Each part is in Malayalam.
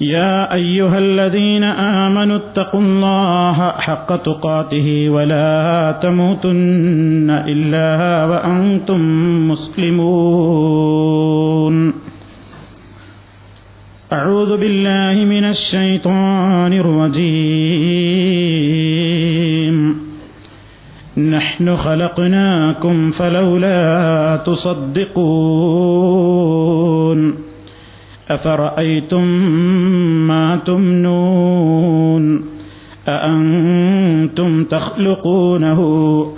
يا أيها الذين آمنوا اتقوا الله حق تقاته ولا تموتن إلا وأنتم مسلمون. أعوذ بالله من الشيطان الرجيم. نحن خلقناكم فلولا تصدقون. أفرأيتم ما تمنون أأنتم تخلقونه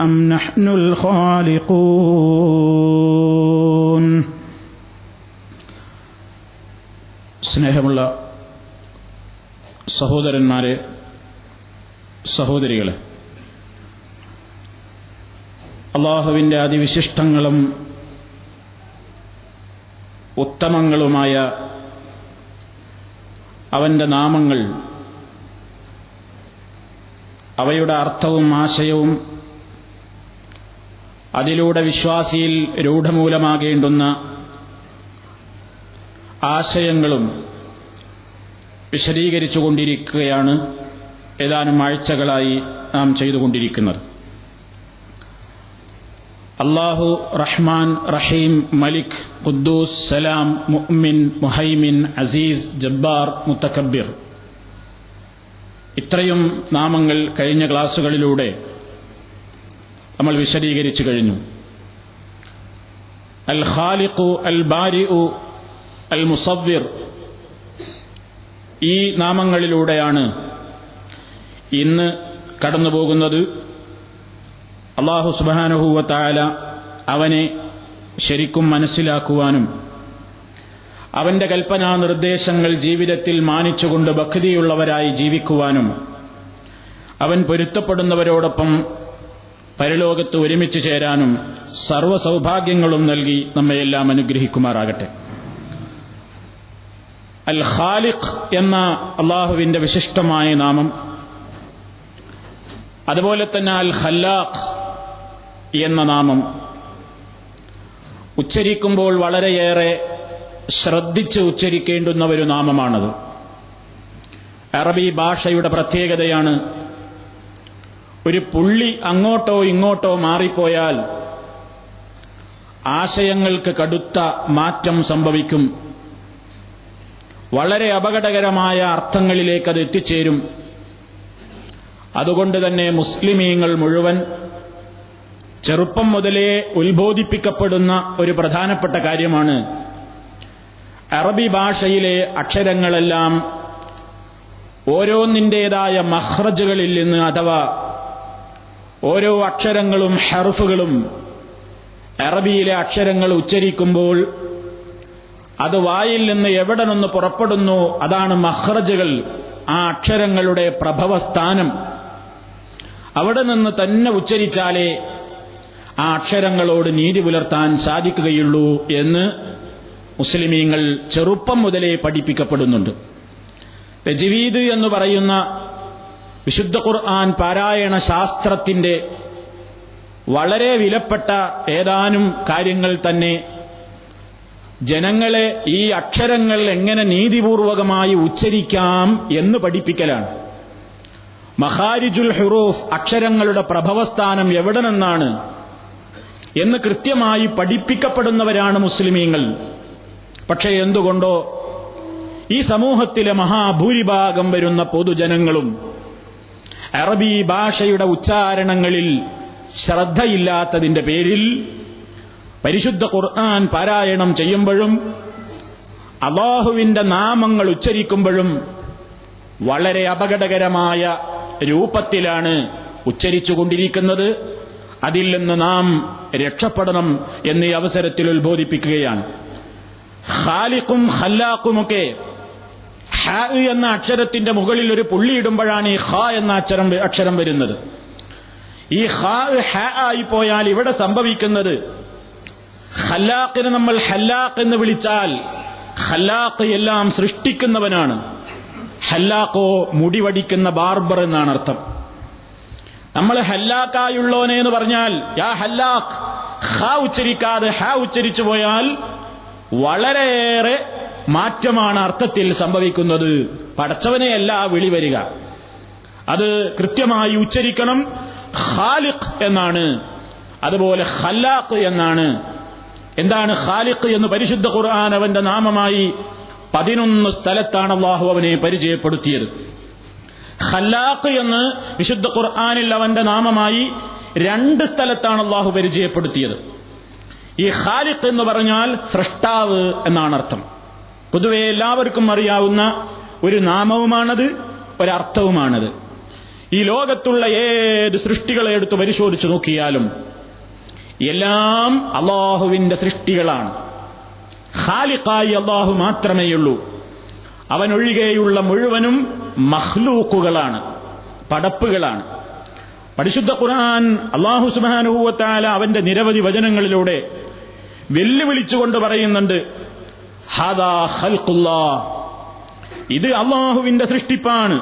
أم نحن الخالقون സ്നേഹമുള്ള സഹോദരന്മാരെ സഹോദരികളെ അള്ളാഹുവിൻ്റെ അതിവിശിഷ്ടങ്ങളും ഉത്തമങ്ങളുമായ അവന്റെ നാമങ്ങൾ അവയുടെ അർത്ഥവും ആശയവും അതിലൂടെ വിശ്വാസിയിൽ രൂഢമൂലമാകേണ്ടുന്ന ആശയങ്ങളും വിശദീകരിച്ചുകൊണ്ടിരിക്കുകയാണ് ഏതാനും ആഴ്ചകളായി നാം ചെയ്തുകൊണ്ടിരിക്കുന്നത്. അള്ളാഹു റഹ്മാൻ റഹീം മലിക് ഖുദ്ദൂസ് സലാം മുഅ്മിൻ മുഹൈമിൻ അസീസ് ജബ്ബാർ മുത്തക്കബിർ ഇത്രയും നാമങ്ങൾ കഴിഞ്ഞ ക്ലാസുകളിലൂടെ നമ്മൾ വിശദീകരിച്ചു കഴിഞ്ഞു. അൽ ഖാലിഖു അൽ ബാരിഉ അൽ മുസവ്വിർ ഈ നാമങ്ങളിലൂടെയാണ് ഇന്ന് കടന്നുപോകുന്നത്. അള്ളാഹു സുബാനുഹൂവത്തായ അവനെ ശരിക്കും മനസ്സിലാക്കുവാനും അവന്റെ കൽപ്പനാ നിർദ്ദേശങ്ങൾ ജീവിതത്തിൽ മാനിച്ചുകൊണ്ട് ഭക്തിയുള്ളവരായി ജീവിക്കുവാനും അവൻ പൊരുത്തപ്പെടുന്നവരോടൊപ്പം പരലോകത്ത് ഒരുമിച്ച് ചേരാനും സർവ സൗഭാഗ്യങ്ങളും നൽകി നമ്മയെല്ലാം അനുഗ്രഹിക്കുമാറാകട്ടെ. അൽ ഖാലിഖ് എന്ന അള്ളാഹുവിന്റെ വിശിഷ്ടമായ നാമം. അതുപോലെ തന്നെ അൽ ഖല്ലാഖ് എന്ന നാമം. ഉച്ചരിക്കുമ്പോൾ വളരെയേറെ ശ്രദ്ധിച്ച് ഉച്ചരിക്കേണ്ടുന്ന ഒരു നാമമാണത്. അറബി ഭാഷയുടെ പ്രത്യേകതയാണ് ഒരു പുള്ളി അങ്ങോട്ടോ ഇങ്ങോട്ടോ മാറിപ്പോയാൽ ആശയങ്ങൾക്ക് കടുത്ത മാറ്റം സംഭവിക്കും. വളരെ അപകടകരമായ അർത്ഥങ്ങളിലേക്ക് അത് എത്തിച്ചേരും. അതുകൊണ്ട് തന്നെ മുസ്ലിമീങ്ങൾ മുഴുവൻ ചെറുപ്പം മുതലേ ഉത്ബോധിപ്പിക്കപ്പെടുന്ന ഒരു പ്രധാനപ്പെട്ട കാര്യമാണ് അറബി ഭാഷയിലെ അക്ഷരങ്ങളെല്ലാം ഓരോന്നിന്റെതായ മഹ്റജുകളിൽ നിന്ന് അഥവാ ഓരോ അക്ഷരങ്ങളും ഹെർഫുകളും അറബിയിലെ അക്ഷരങ്ങൾ ഉച്ചരിക്കുമ്പോൾ അത് വായിൽ നിന്ന് എവിടെ നിന്ന് പുറപ്പെടുന്നു അതാണ് മഹ്റജുകൾ ആ അക്ഷരങ്ങളുടെ പ്രഭവസ്ഥാനം. അവിടെ നിന്ന് തന്നെ ഉച്ചരിച്ചാലേ ആ അക്ഷരങ്ങളോട് നീതി പുലർത്താൻ സാധിക്കുകയുള്ളൂ എന്ന് മുസ്ലിമീങ്ങൾ ചെറുപ്പം മുതലേ പഠിപ്പിക്കപ്പെടുന്നുണ്ട്. തജ്വീദ് എന്ന് പറയുന്ന വിശുദ്ധ ഖുർആൻ പാരായണ ശാസ്ത്രത്തിന്റെ വളരെ വിലപ്പെട്ട ഏതാനും കാര്യങ്ങൾ തന്നെ ജനങ്ങളെ ഈ അക്ഷരങ്ങൾ എങ്ങനെ നീതിപൂർവകമായി ഉച്ചരിക്കാം എന്ന് പഠിപ്പിക്കലാണ്. മഹാരിജുൽ ഹുറൂഫ് അക്ഷരങ്ങളുടെ പ്രഭവസ്ഥാനം എവിടെ നിന്നാണ് എന്ന് കൃത്യമായി പഠിപ്പിക്കപ്പെടുന്നവരാണ് മുസ്ലിമീങ്ങൾ. പക്ഷേ എന്തുകൊണ്ടോ ഈ സമൂഹത്തിലെ മഹാഭൂരിഭാഗം വരുന്ന പൊതുജനങ്ങളും അറബി ഭാഷയുടെ ഉച്ചാരണങ്ങളിൽ ശ്രദ്ധയില്ലാത്തതിന്റെ പേരിൽ പരിശുദ്ധ ഖുർആൻ പാരായണം ചെയ്യുമ്പോഴും അള്ളാഹുവിന്റെ നാമങ്ങൾ ഉച്ചരിക്കുമ്പോഴും വളരെ അപകടകരമായ രൂപത്തിലാണ് ഉച്ചരിച്ചുകൊണ്ടിരിക്കുന്നത്. അതിൽ നിന്ന് നാം രക്ഷപ്പെടണം ഈ അവസരത്തിൽ ഉത്ബോധിപ്പിക്കുകയാണ്. ഖാലിഖും ഖല്ലാഖുമൊക്കെ ഹ എന്ന അക്ഷരത്തിന്റെ മുകളിൽ ഒരു പുള്ളിയിടുമ്പോഴാണ് ഈ ഖ എന്ന അക്ഷരം അക്ഷരം വരുന്നത്. ഈ ഹ ഹ ആയി പോയാൽ ഇവിടെ സംഭവിക്കുന്നത് ഖല്ലാഖിനെ നമ്മൾ ഹല്ലാഖ് എന്ന് വിളിച്ചാൽ ഖല്ലാഖ് എല്ലാം സൃഷ്ടിക്കുന്നവനാണ്. ഹല്ലാഖോ മുടിവടിക്കുന്ന ബാർബർ എന്നാണ് അർത്ഥം. നമ്മൾ ഹല്ലാക്കായുള്ളോനെ എന്ന് പറഞ്ഞാൽ യാ ഹല്ലാഖ് ഹ ഉച്ചരിക്കാതെ ഹ ഉച്ചരിച്ചു പോയാൽ വളരെയേറെ മാറ്റമാണ് അർത്ഥത്തിൽ സംഭവിക്കുന്നത്. പടച്ചവനെയല്ല വിളി വരിക. അത് കൃത്യമായി ഉച്ചരിക്കണം ഖാലിഖ് എന്നാണ്. അതുപോലെ ഖല്ലാഖ് എന്നാണ്. എന്താണ് ഖാലിഖ് എന്ന് പരിശുദ്ധ ഖുർആൻ അവന്റെ നാമമായി പതിനൊന്ന് സ്ഥലത്താണ് അള്ളാഹു അവനെ പരിചയപ്പെടുത്തിയത്. ഖല്ലാഖ് എന്ന് വിശുദ്ധ ഖുർആാനിൽ അവന്റെ നാമമായി രണ്ട് സ്ഥലത്താണ് അള്ളാഹു പരിചയപ്പെടുത്തിയത്. ഈ ഖാലിഖ് എന്ന് പറഞ്ഞാൽ സൃഷ്ടാവ് എന്നാണ് അർത്ഥം. പൊതുവെ എല്ലാവർക്കും അറിയാവുന്ന ഒരു നാമവുമാണത് ഒരർത്ഥവുമാണത്. ഈ ലോകത്തുള്ള ഏത് സൃഷ്ടികളെ എടുത്ത് പരിശോധിച്ചു നോക്കിയാലും എല്ലാം അള്ളാഹുവിന്റെ സൃഷ്ടികളാണ്. ഖാലിഖായി അള്ളാഹു മാത്രമേയുള്ളൂ. അവനൊഴികെയുള്ള മുഴുവനും മഹ്ലൂക്കുകളാണ് പടപ്പുകളാണ്. പരിശുദ്ധ ഖുർആൻ അള്ളാഹു സുബാനുഭൂവത്താല അവന്റെ നിരവധി വചനങ്ങളിലൂടെ വെല്ലുവിളിച്ചുകൊണ്ട് പറയുന്നുണ്ട് ഇത് അള്ളാഹുവിന്റെ സൃഷ്ടിപ്പാണ്.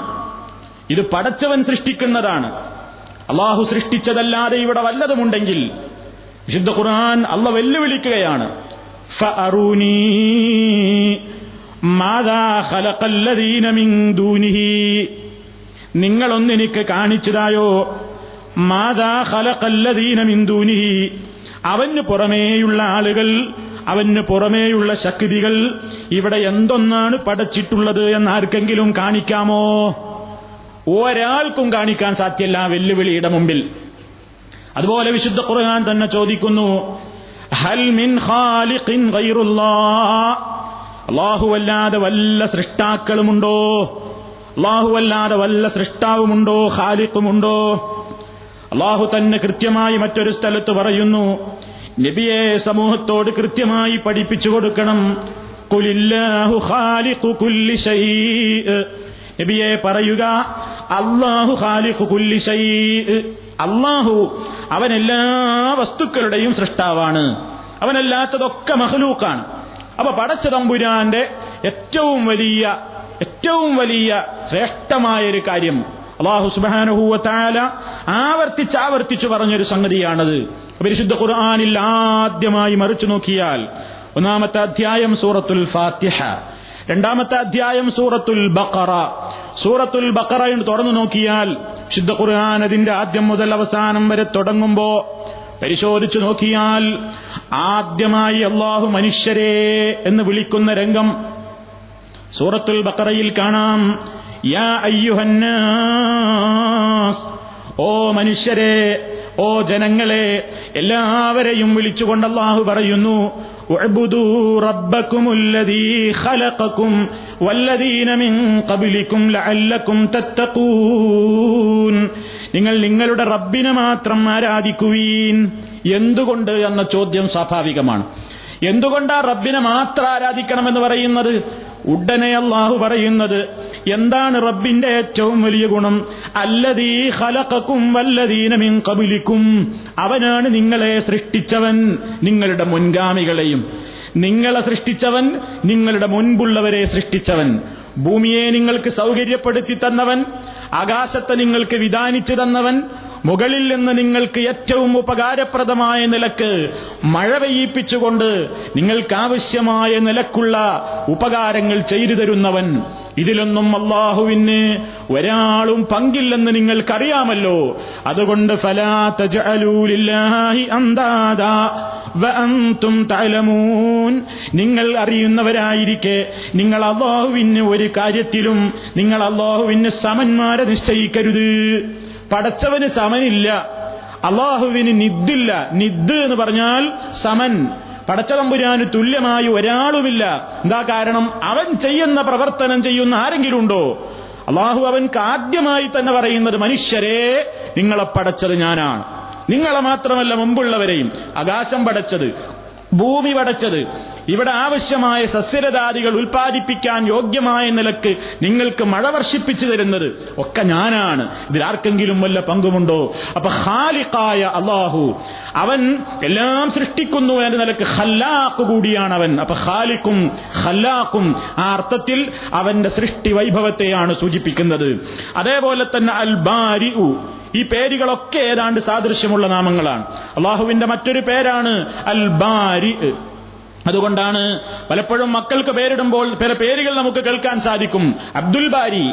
ഇത് പടച്ചവൻ സൃഷ്ടിക്കുന്നതാണ്. അള്ളാഹു സൃഷ്ടിച്ചതല്ലാതെ ഇവിടെ വല്ലതുമുണ്ടെങ്കിൽ വിശുദ്ധ ഖുർആൻ അള്ള വെല്ലുവിളിക്കുകയാണ്. നിങ്ങളൊന്നെനിക്ക് കാണിച്ചതായോ? മാതാ ഖലഖല്ലദീന മിൻ ദൂനിഹി. അവന് പുറമേയുള്ള ആളുകൾ അവന് പുറമേയുള്ള ശക്തികൾ ഇവിടെ എന്തൊന്നാണ് പടച്ചിട്ടുള്ളത് എന്ന് ആർക്കെങ്കിലും കാണിക്കാമോ? ഒരാൾക്കും കാണിക്കാൻ സാധ്യല്ല വെല്ലുവിളിയുടെ മുമ്പിൽ. അതുപോലെ വിശുദ്ധ ഖുർആൻ തന്നെ ചോദിക്കുന്നു ഹൽ മിൻ ഖാലിഖിൻ ഗൈറുല്ലാഹ് അല്ലാഹുവല്ലാതെ വല്ല സൃഷ്ടാക്കളുമുണ്ടോ? അള്ളാഹുവല്ലാതെ വല്ല സൃഷ്ടാവുമുണ്ടോ? ഖാലിഖുമുണ്ടോ? അള്ളാഹു തന്നെ കൃത്യമായി മറ്റൊരു സ്ഥലത്ത് പറയുന്നു നബിയെ സമൂഹത്തോട് കൃത്യമായി പഠിപ്പിച്ചു കൊടുക്കണം. നബിയെ പറയുക അള്ളാഹു ഖാലിഖു കുല്ലി അള്ളാഹു അവൻ എല്ലാ വസ്തുക്കളുടെയും സൃഷ്ടാവാണ്. അവനല്ലാത്തതൊക്കെ മഹലൂക്കാണ്. അപ്പൊ പടച്ചതമ്പുരാന്റെ ഏറ്റവും വലിയ ഏറ്റവും വലിയ ശ്രേഷ്ഠമായ ഒരു കാര്യം അള്ളാഹു സുബാനുഹൂവത്താല ആവർത്തിച്ച് ആവർത്തിച്ചു പറഞ്ഞൊരു സംഗതിയാണത്. പരിശുദ്ധ ഖുർആാനിൽ ആദ്യമായി മറിച്ചു നോക്കിയാൽ ഒന്നാമത്തെ അധ്യായം സൂറത്തുൽ ഫാത്തിഹ രണ്ടാമത്തെ അധ്യായം സൂറത്തുൽ ബക്കറ സൂറത്തുൽ ബക്കറ എന്ന് തുറന്നു നോക്കിയാൽ ശുദ്ധ ഖുർആൻ അതിന്റെ ആദ്യം മുതൽ അവസാനം വരെ തുടങ്ങുമ്പോ പരിശോധിച്ചു നോക്കിയാൽ ആദ്യമായി അള്ളാഹു മനുഷ്യരെ എന്ന് വിളിക്കുന്ന രംഗം സൂറത്തുൽ ബക്കറയിൽ കാണാം. യാ അയ്യുഹന്നാസ്. ഓ മനുഷ്യരെ ഓ ജനങ്ങളെ എല്ലാവരെയും വിളിച്ചുകൊണ്ട് അള്ളാഹു പറയുന്നു നിങ്ങൾ നിങ്ങളുടെ റബ്ബിനെ മാത്രം ആരാധിക്കുവീൻ. എന്തുകൊണ്ട് എന്ന ചോദ്യം സ്വാഭാവികമാണ്. എന്തുകൊണ്ടാ റബ്ബിനെ മാത്രം ആരാധിക്കണമെന്ന് പറയുന്നത്? ഉടനെ അള്ളാഹു പറയുന്നത് എന്താണ് റബ്ബിന്റെ ഏറ്റവും വലിയ ഗുണം? അല്ലതീ ഹലക്കും വല്ലതീനമിൻ കബുലിക്കും അവനാണ് നിങ്ങളെ സൃഷ്ടിച്ചവൻ നിങ്ങളുടെ മുൻഗാമികളെയും. നിങ്ങളെ സൃഷ്ടിച്ചവൻ നിങ്ങളുടെ മുൻപുള്ളവരെ സൃഷ്ടിച്ചവൻ. ഭൂമിയെ നിങ്ങൾക്ക് സൗകര്യപ്പെടുത്തി തന്നവൻ ആകാശത്തെ നിങ്ങൾക്ക് വിധാനിച്ചു തന്നവൻ മുകളിൽ നിന്ന് നിങ്ങൾക്ക് ഏറ്റവും ഉപകാരപ്രദമായ നിലയ്ക്ക് മഴ പെയ്യിപ്പിച്ചുകൊണ്ട് നിങ്ങൾക്കാവശ്യമായ നിലക്കുള്ള ഉപകാരങ്ങൾ ചെയ്തു തരുന്നവൻ. ഇതിലൊന്നും അള്ളാഹുവിന് ഒരാളും പങ്കില്ലെന്ന് നിങ്ങൾക്കറിയാമല്ലോ. അതുകൊണ്ട് നിങ്ങൾ അറിയുന്നവരായിരിക്കെ. നിങ്ങൾ അള്ളാഹുവിന് ഒരു കാര്യത്തിലും നിങ്ങൾ അള്ളാഹുവിന് സമന്മാരെ നിശ്ചയിക്കരുത്. പടച്ചവന് സമനില്ല. അള്ളാഹുവിന് നിദ്ദില്ല. നിദ് എന്ന് പറഞ്ഞാൽ സമൻ. പടച്ചതമ്പുരാന് തുല്യമായി ഒരാളുമില്ല. എന്താ കാരണം? അവൻ ചെയ്യുന്ന പ്രവർത്തനം ചെയ്യുന്ന ആരെങ്കിലും ഉണ്ടോ? അള്ളാഹു അവൻക്ക് ആദ്യമായി തന്നെ പറയുന്നത് മനുഷ്യരെ നിങ്ങളെ പടച്ചത് ഞാനാണ്. നിങ്ങളെ മാത്രമല്ല മുമ്പുള്ളവരെയും. ആകാശം പടച്ചത് ഭൂമി പടച്ചത് ഇവിടെ ആവശ്യമായ സസ്യരതാദികൾ ഉൽപ്പാദിപ്പിക്കാൻ യോഗ്യമായ നിലയ്ക്ക് നിങ്ങൾക്ക് മഴ വർഷിപ്പിച്ചു തരുന്നത് ഒക്കെ ഞാനാണ്. ഇതിലാർക്കെങ്കിലും വല്ല പങ്കുമുണ്ടോ? അപ്പൊ ഹാലിക്കായ അള്ളാഹു അവൻ എല്ലാം സൃഷ്ടിക്കുന്നു എന്ന നിലയ്ക്ക് ഹല്ലാക്കു കൂടിയാണ് അവൻ അപ്പൊ ഹാലിക്കും ഹല്ലാക്കും ആ അർത്ഥത്തിൽ അവന്റെ സൃഷ്ടി വൈഭവത്തെയാണ് സൂചിപ്പിക്കുന്നത്. അതേപോലെ തന്നെ അൽ ബാരി ഈ പേരുകളൊക്കെ ഏതാണ്ട് സാദൃശ്യമുള്ള നാമങ്ങളാണ്. അള്ളാഹുവിന്റെ മറ്റൊരു പേരാണ് അൽ ബാരി അതുകൊണ്ടാണ് പലപ്പോഴും മക്കൾക്ക് പേരിടുമ്പോൾ പേരുകൾ നമുക്ക് കേൾക്കാൻ സാധിക്കും. അബ്ദുൽ ബാരി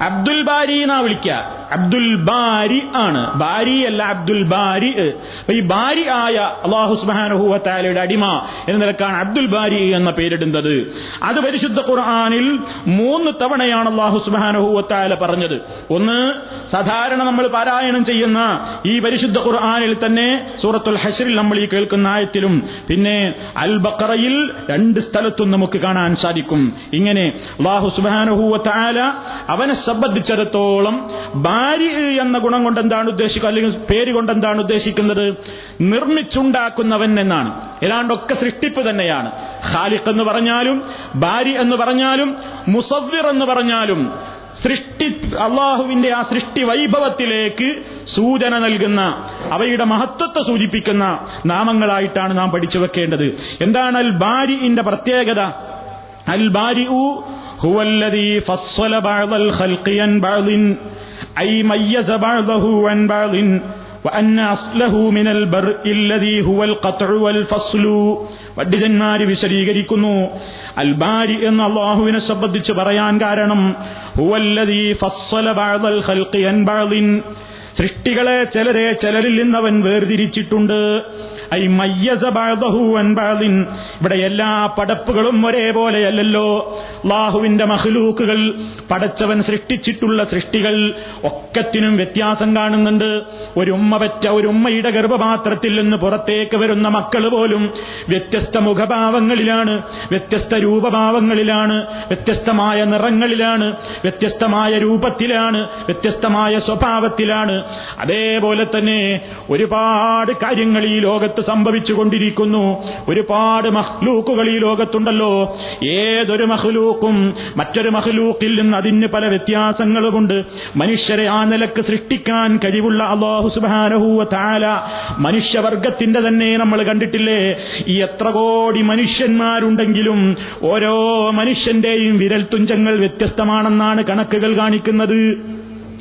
അബ്ദുൽ ബാരി എന്നാ വിളിക്ക. അബ്ദുൽ ബാരി ആണ്. ബാരി അല്ല അബ്ദുൽ ബാരി. ഈ ബാരി ആയ അള്ളാഹു സുബാനുഹുവത്താലയുടെ അടിമ എന്ന നിലക്കാണ് അബ്ദുൽ ബാരി എന്ന പേരിടുന്നത്. അത് പരിശുദ്ധ ഖുർആാനിൽ മൂന്ന് തവണയാണ് അള്ളാഹു സുബാനുഹുവത്താല പറഞ്ഞത്. ഒന്ന് സാധാരണ നമ്മൾ പാരായണം ചെയ്യുന്ന ഈ പരിശുദ്ധ ഖുർആാനിൽ തന്നെ സൂറത്തുൽ ഹഷറിൽ നമ്മൾ ഈ കേൾക്കുന്ന ആയത്തിലും പിന്നെ അൽ ബക്കറയിൽ രണ്ട് സ്ഥലത്തും നമുക്ക് കാണാൻ സാധിക്കും. ഇങ്ങനെ അള്ളാഹു സുബാനുഹുവത്താല അവനെ സംബന്ധിച്ചിടത്തോളം ഭാര്യ എന്ന ഗുണം കൊണ്ട് എന്താണ് ഉദ്ദേശിക്കുക? അല്ലെങ്കിൽ പേര് കൊണ്ട് എന്താണ് ഉദ്ദേശിക്കുന്നത്? നിർമ്മിച്ചുണ്ടാക്കുന്നവൻ എന്നാണ്. ഏതാണ്ടൊക്കെ സൃഷ്ടിപ്പ് തന്നെയാണ്. ഖാലിഖ് എന്ന് പറഞ്ഞാലും ഭാര്യ എന്ന് പറഞ്ഞാലും മുസവ്വിർ എന്ന് പറഞ്ഞാലും സൃഷ്ടി അള്ളാഹുവിന്റെ ആ സൃഷ്ടി വൈഭവത്തിലേക്ക് സൂചന നൽകുന്ന അവയുടെ മഹത്വത്തെ സൂചിപ്പിക്കുന്ന നാമങ്ങളായിട്ടാണ് നാം പഠിച്ചു വെക്കേണ്ടത്. എന്താണ് അൽ ബാരിന്റെ പ്രത്യേകത? അൽ ബാരി هو الذي فصل بعض الخلق عن بعض أي ميز بعضه عن بعض وأن أصله من البرء الذي هو القطع والفصل പണ്ഡിതന്മാര് വിശദീകരിക്കുന്നു അൽബാരി എന്ന അള്ളാഹുവിനെ സംബന്ധിച്ച് പറയാൻ കാരണം ഹുവല്ലദീ ഫസ്സല ബഅദൽ ഖൽഖി അൻ ബഅദിൻ സൃഷ്ടികളെ ചിലരെ ചിലരിൽ നിന്നവൻ വേർതിരിച്ചിട്ടുണ്ട്. ഐ മയ്യസ ബഅദഹു അൻ ഇവിടെ എല്ലാ പടപ്പുകളും ഒരേപോലെയല്ലല്ലോ. അള്ളാഹുവിന്റെ മഹ്ലൂക്കുകൾ പടച്ചവൻ സൃഷ്ടിച്ചിട്ടുള്ള സൃഷ്ടികൾ ഒക്കത്തിനും വ്യത്യാസം കാണുന്നുണ്ട്. ഒരു ഉമ്മ പറ്റ ഒരു ഉമ്മയുടെ ഗർഭപാത്രത്തിൽ നിന്ന് പുറത്തേക്ക് വരുന്ന മക്കൾ പോലും വ്യത്യസ്ത മുഖഭാവങ്ങളിലാണ് വ്യത്യസ്ത രൂപഭാവങ്ങളിലാണ് വ്യത്യസ്തമായ നിറങ്ങളിലാണ് വ്യത്യസ്തമായ രൂപത്തിലാണ് വ്യത്യസ്തമായ സ്വഭാവത്തിലാണ്. അതേപോലെ തന്നെ ഒരുപാട് കാര്യങ്ങൾ ഈ ലോകത്ത് സംഭവിച്ചുകൊണ്ടിരിക്കുന്നു. ഒരുപാട് മഹ്ലൂക്കുകൾ ഈ ലോകത്തുണ്ടല്ലോ. ഏതൊരു മഹ്ലൂക്കും മറ്റൊരു മഹ്ലൂക്കിൽ നിന്ന് അതിന് പല വ്യത്യാസങ്ങളുമുണ്ട്. മനുഷ്യരെ ആ നിലയ്ക്ക് സൃഷ്ടിക്കാൻ കഴിവുള്ള അള്ളാഹു സുബാനഹൂവ താല മനുഷ്യവർഗത്തിന്റെ തന്നെ നമ്മൾ കണ്ടിട്ടില്ലേ? ഈ എത്ര കോടി മനുഷ്യന്മാരുണ്ടെങ്കിലും ഓരോ മനുഷ്യന്റെയും വിരൽ തുഞ്ചങ്ങൾ വ്യത്യസ്തമാണെന്നാണ് കണക്കുകൾ കാണിക്കുന്നത്.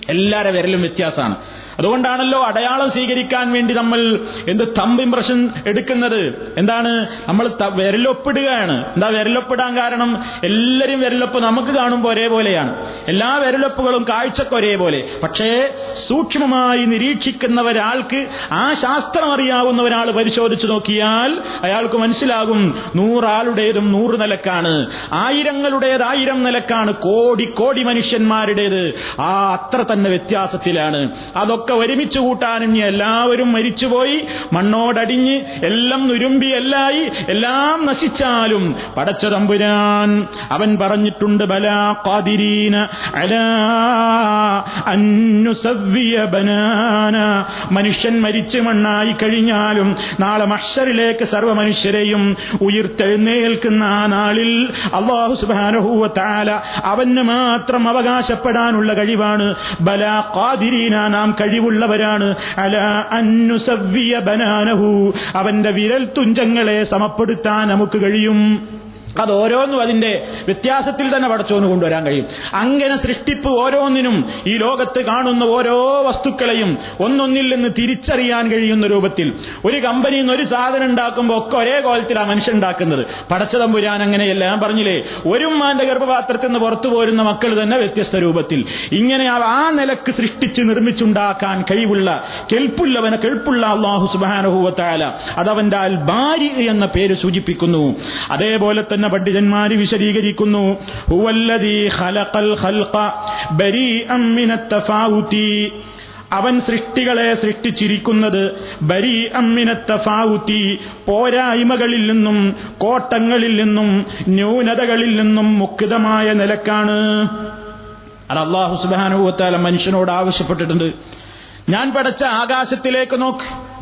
എല്ലാരെ വിരലും വ്യത്യാസമാണ്. അതുകൊണ്ടാണല്ലോ അടയാളം സ്വീകരിക്കാൻ വേണ്ടി നമ്മൾ എന്ത് തമ്പ് ഇംപ്രഷൻ എടുക്കുന്നത്. എന്താണ്? നമ്മൾ വിരലൊപ്പിടുകയാണ്. എന്താ വിരലൊപ്പിടാൻ കാരണം? എല്ലാവരും വിരലൊപ്പ് നമുക്ക് കാണുമ്പോൾ ഒരേപോലെയാണ്. എല്ലാ വിരലൊപ്പുകളും കാഴ്ചക്ക് ഒരേപോലെ. പക്ഷേ സൂക്ഷ്മമായി നിരീക്ഷിക്കുന്ന ഒരാൾക്ക് ആ ശാസ്ത്രം അറിയാവുന്ന ഒരാൾ പരിശോധിച്ചു നോക്കിയാൽ അയാൾക്ക് മനസ്സിലാകും നൂറാളുടേതും നൂറ് നിലക്കാണ്. ആയിരങ്ങളുടേത് ആയിരം നിലക്കാണ്. കോടി കോടി മനുഷ്യന്മാരുടേത്. ആ അത്ര തന്നെ വ്യത്യാസത്തിലാണ്. അതൊക്കെ ഒക്കെ ഒരുമിച്ച് കൂട്ടാനും എല്ലാവരും മരിച്ചുപോയി മണ്ണോടടിഞ്ഞ് എല്ലാം നുരുമ്പി എല്ലായി എല്ലാം നശിച്ചാലും പടച്ച തമ്പുരാൻ അവൻ പറഞ്ഞിട്ടുണ്ട് ബലാ ഖാദിരീന അലാ അന്നുസവ്വിയ ബനാന. മനുഷ്യൻ മരിച്ച് മണ്ണായി കഴിഞ്ഞാലും നാളെ മഷറിലേക്ക് സർവ മനുഷ്യരെയും ഉയർത്തെഴുന്നേൽക്കുന്ന ആ നാളിൽ അള്ളാഹു സുബാനഹൂവ താല അവന് മാത്രം അവകാശപ്പെടാനുള്ള കഴിവാണ്. ബല കാതിരീന നാം കഴിവുള്ളവരാണ്. അല അന്നുസവ്യ ബനാനഹു. അവന്റെ വിരൽ തുഞ്ചങ്ങളെ സമപ്പെടുത്താൻ നമുക്ക് കഴിയും. അത് ഓരോന്നും അതിന്റെ വ്യത്യാസത്തിൽ തന്നെ പടച്ചോന്ന് കൊണ്ടുവരാൻ കഴിയും. അങ്ങനെ സൃഷ്ടിപ്പ് ഓരോന്നിനും ഈ ലോകത്ത് കാണുന്ന ഓരോ വസ്തുക്കളെയും ഒന്നൊന്നിൽ നിന്ന് തിരിച്ചറിയാൻ കഴിയുന്ന രൂപത്തിൽ ഒരു കമ്പനിയിൽ നിന്ന് ഒരു സാധനം ഉണ്ടാക്കുമ്പോൾ ഒക്കെ ഒരേ കോലത്തിലാണ് മനുഷ്യൻ ഉണ്ടാക്കുന്നത്. പടച്ചതമ്പുരാൻ അങ്ങനെയല്ല. ഞാൻ പറഞ്ഞില്ലേ ഒരു ഉമ്മാന്റെ ഗർഭപാത്രത്തിൽ നിന്ന് പുറത്തു പോരുന്ന മക്കൾ തന്നെ വ്യത്യസ്ത രൂപത്തിൽ. ഇങ്ങനെ ആ- ആ നിലയ്ക്ക് സൃഷ്ടിച്ച് നിർമ്മിച്ചുണ്ടാക്കാൻ കഴിവുള്ള കെൽപ്പുള്ളവനെ കെൽപ്പുള്ള അള്ളാഹു സുബാനഹുവത്തായ അതവന്റെ അൽ ബാരി എന്ന പേര് സൂചിപ്പിക്കുന്നു. അതേപോലെ തന്നെ പണ്ഡിതന്മാര് വിശദീകരിക്കുന്നു. അവൻ സൃഷ്ടികളെ സൃഷ്ടിച്ചിരിക്കുന്നത് ബരി അമ്മിനത്തഫാവുത്തി പോരായ്മകളിൽ നിന്നും കോട്ടങ്ങളിൽ നിന്നും ന്യൂനതകളിൽ നിന്നും മുക്തമായ നിലക്കാണ്. അത് അള്ളാഹു സുബാനുഭവത്താല മനുഷ്യനോട് ആവശ്യപ്പെട്ടിട്ടുണ്ട്. ഞാൻ പഠിച്ച ആകാശത്തിലേക്ക് നോക്ക്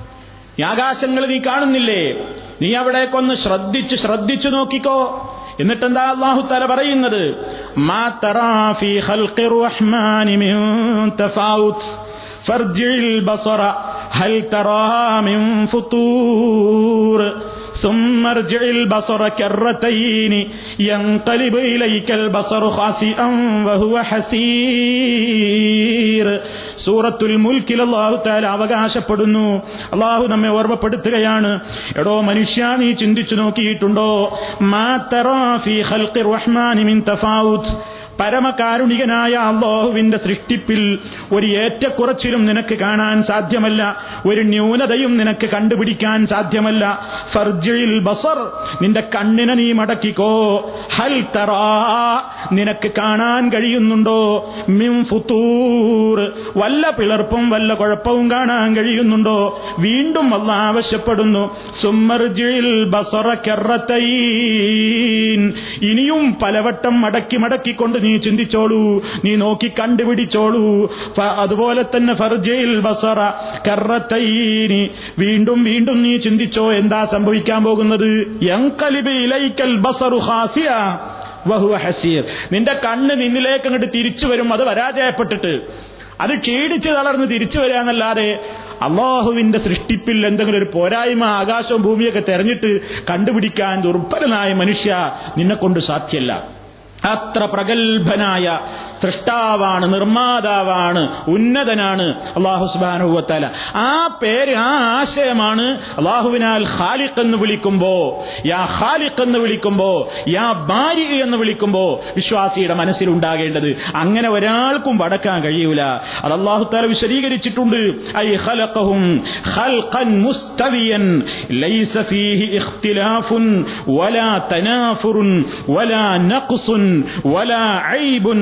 ഈ ആകാശങ്ങൾ നീ കാണുന്നില്ലേ? നീ അവിടേക്കൊന്ന് ശ്രദ്ധിച്ച് ശ്രദ്ധിച്ചു നോക്കിക്കോ. എന്നിട്ടെന്താ അള്ളാഹു തല പറയുന്നത്? ഫർജിൽ ബസറ ഹൽ തറാ മിൻ ഫുതൂർ. ثم ارجع البصر كرتين ينقلب إليك البصر خاسئا وهو حسير സൂറത്തുൽ മുൽക്കിൽ അള്ളാഹു താല അവകാശപ്പെടുന്നു അള്ളാഹു നമ്മെ ഓർമ്മപ്പെടുത്തുകയാണ് എടോ മനുഷ്യ നീ ചിന്തിച്ചു നോക്കിയിട്ടുണ്ടോ മാ തറാ ഫീ ഖൽഖിർ റഹ്മാനി മിൻ തഫാവുത്ത് പരമകാരുണികനായ അള്ളാഹുവിന്റെ സൃഷ്ടിപ്പിൽ ഒരു ഏറ്റക്കുറച്ചിലും നിനക്ക് കാണാൻ സാധ്യമല്ല ഒരു ന്യൂനതയും നിനക്ക് കണ്ടുപിടിക്കാൻ സാധ്യമല്ല. ഫർജിൽ ബസർ നിന്റെ കണ്ണിനെ നീ മടക്കിക്കോ. ഹൽ തറാ നിനക്ക് കാണാൻ കഴിയുന്നുണ്ടോ? മിം ഫുത്തൂർ വല്ല പിളർപ്പും വല്ല കുഴപ്പവും കാണാൻ കഴിയുന്നുണ്ടോ? വീണ്ടും അല്ല ആവശ്യപ്പെടുന്നു സുമർജിൽ ബസറ കെറത്തൈൻ. ഇനിയും പലവട്ടം മടക്കി മടക്കിക്കൊണ്ട് നീ ചിന്തിച്ചോളൂ നീ നോക്കി കണ്ടുപിടിച്ചോളൂ. അതുപോലെ തന്നെ ഫർജയിൽ ബസറ കറത്തൈനി. വീണ്ടും വീണ്ടും നീ ചിന്തിച്ചോ എന്താ സംഭവിക്കാൻ പോകുന്നത്? ബസറു ഹാസിയ ഹസീർ. നിന്റെ കണ്ണ് നിന്നിലേക്ക് അങ്ങോട്ട് തിരിച്ചു വരും അത് പരാജയപ്പെട്ടിട്ട്. അത് ക്ഷീണിച്ച് തളർന്ന് തിരിച്ചു വരാന്നല്ലാതെ അള്ളാഹുവിന്റെ സൃഷ്ടിപ്പിൽ എന്തെങ്കിലും ഒരു പോരായ്മ ആകാശവും ഭൂമിയൊക്കെ തെരഞ്ഞിട്ട് കണ്ടുപിടിക്കാൻ ദുർബലനായ മനുഷ്യ നിന്നെ കൊണ്ട് സാധ്യല്ല. അത്ര പ്രഗത്ഭനായ സൃഷ്ടാവാണ് നിർമ്മാതാവാണ് ഉന്നതനാണ് അള്ളാഹു സുബാനുവത്തല ആ പേര് ആ ആശയമാണ് അള്ളാഹുവിനാൽ ഖാലിഖ് എന്ന് വിളിക്കുമ്പോ യാ ഖാലിഖ് എന്ന് വിളിക്കുമ്പോ യാ ബാരി എന്ന് വിളിക്കുമ്പോ വിശ്വാസിയുടെ മനസ്സിലുണ്ടാകേണ്ടത് അങ്ങനെ ഒരാൾക്കും വടക്കാൻ കഴിയൂല. അത് അള്ളാഹു താല വിശദീകരിച്ചിട്ടുണ്ട്. ഐ ഖലഖഹും ഖൽഖൻ മുസ്തവിയൻ ലൈസ ഫീഹി ഇഖ്തിലാഫുൻ വലാ തനാഫുറുൻ വലാ നഖ്സുൻ വലാ ഐബുൻ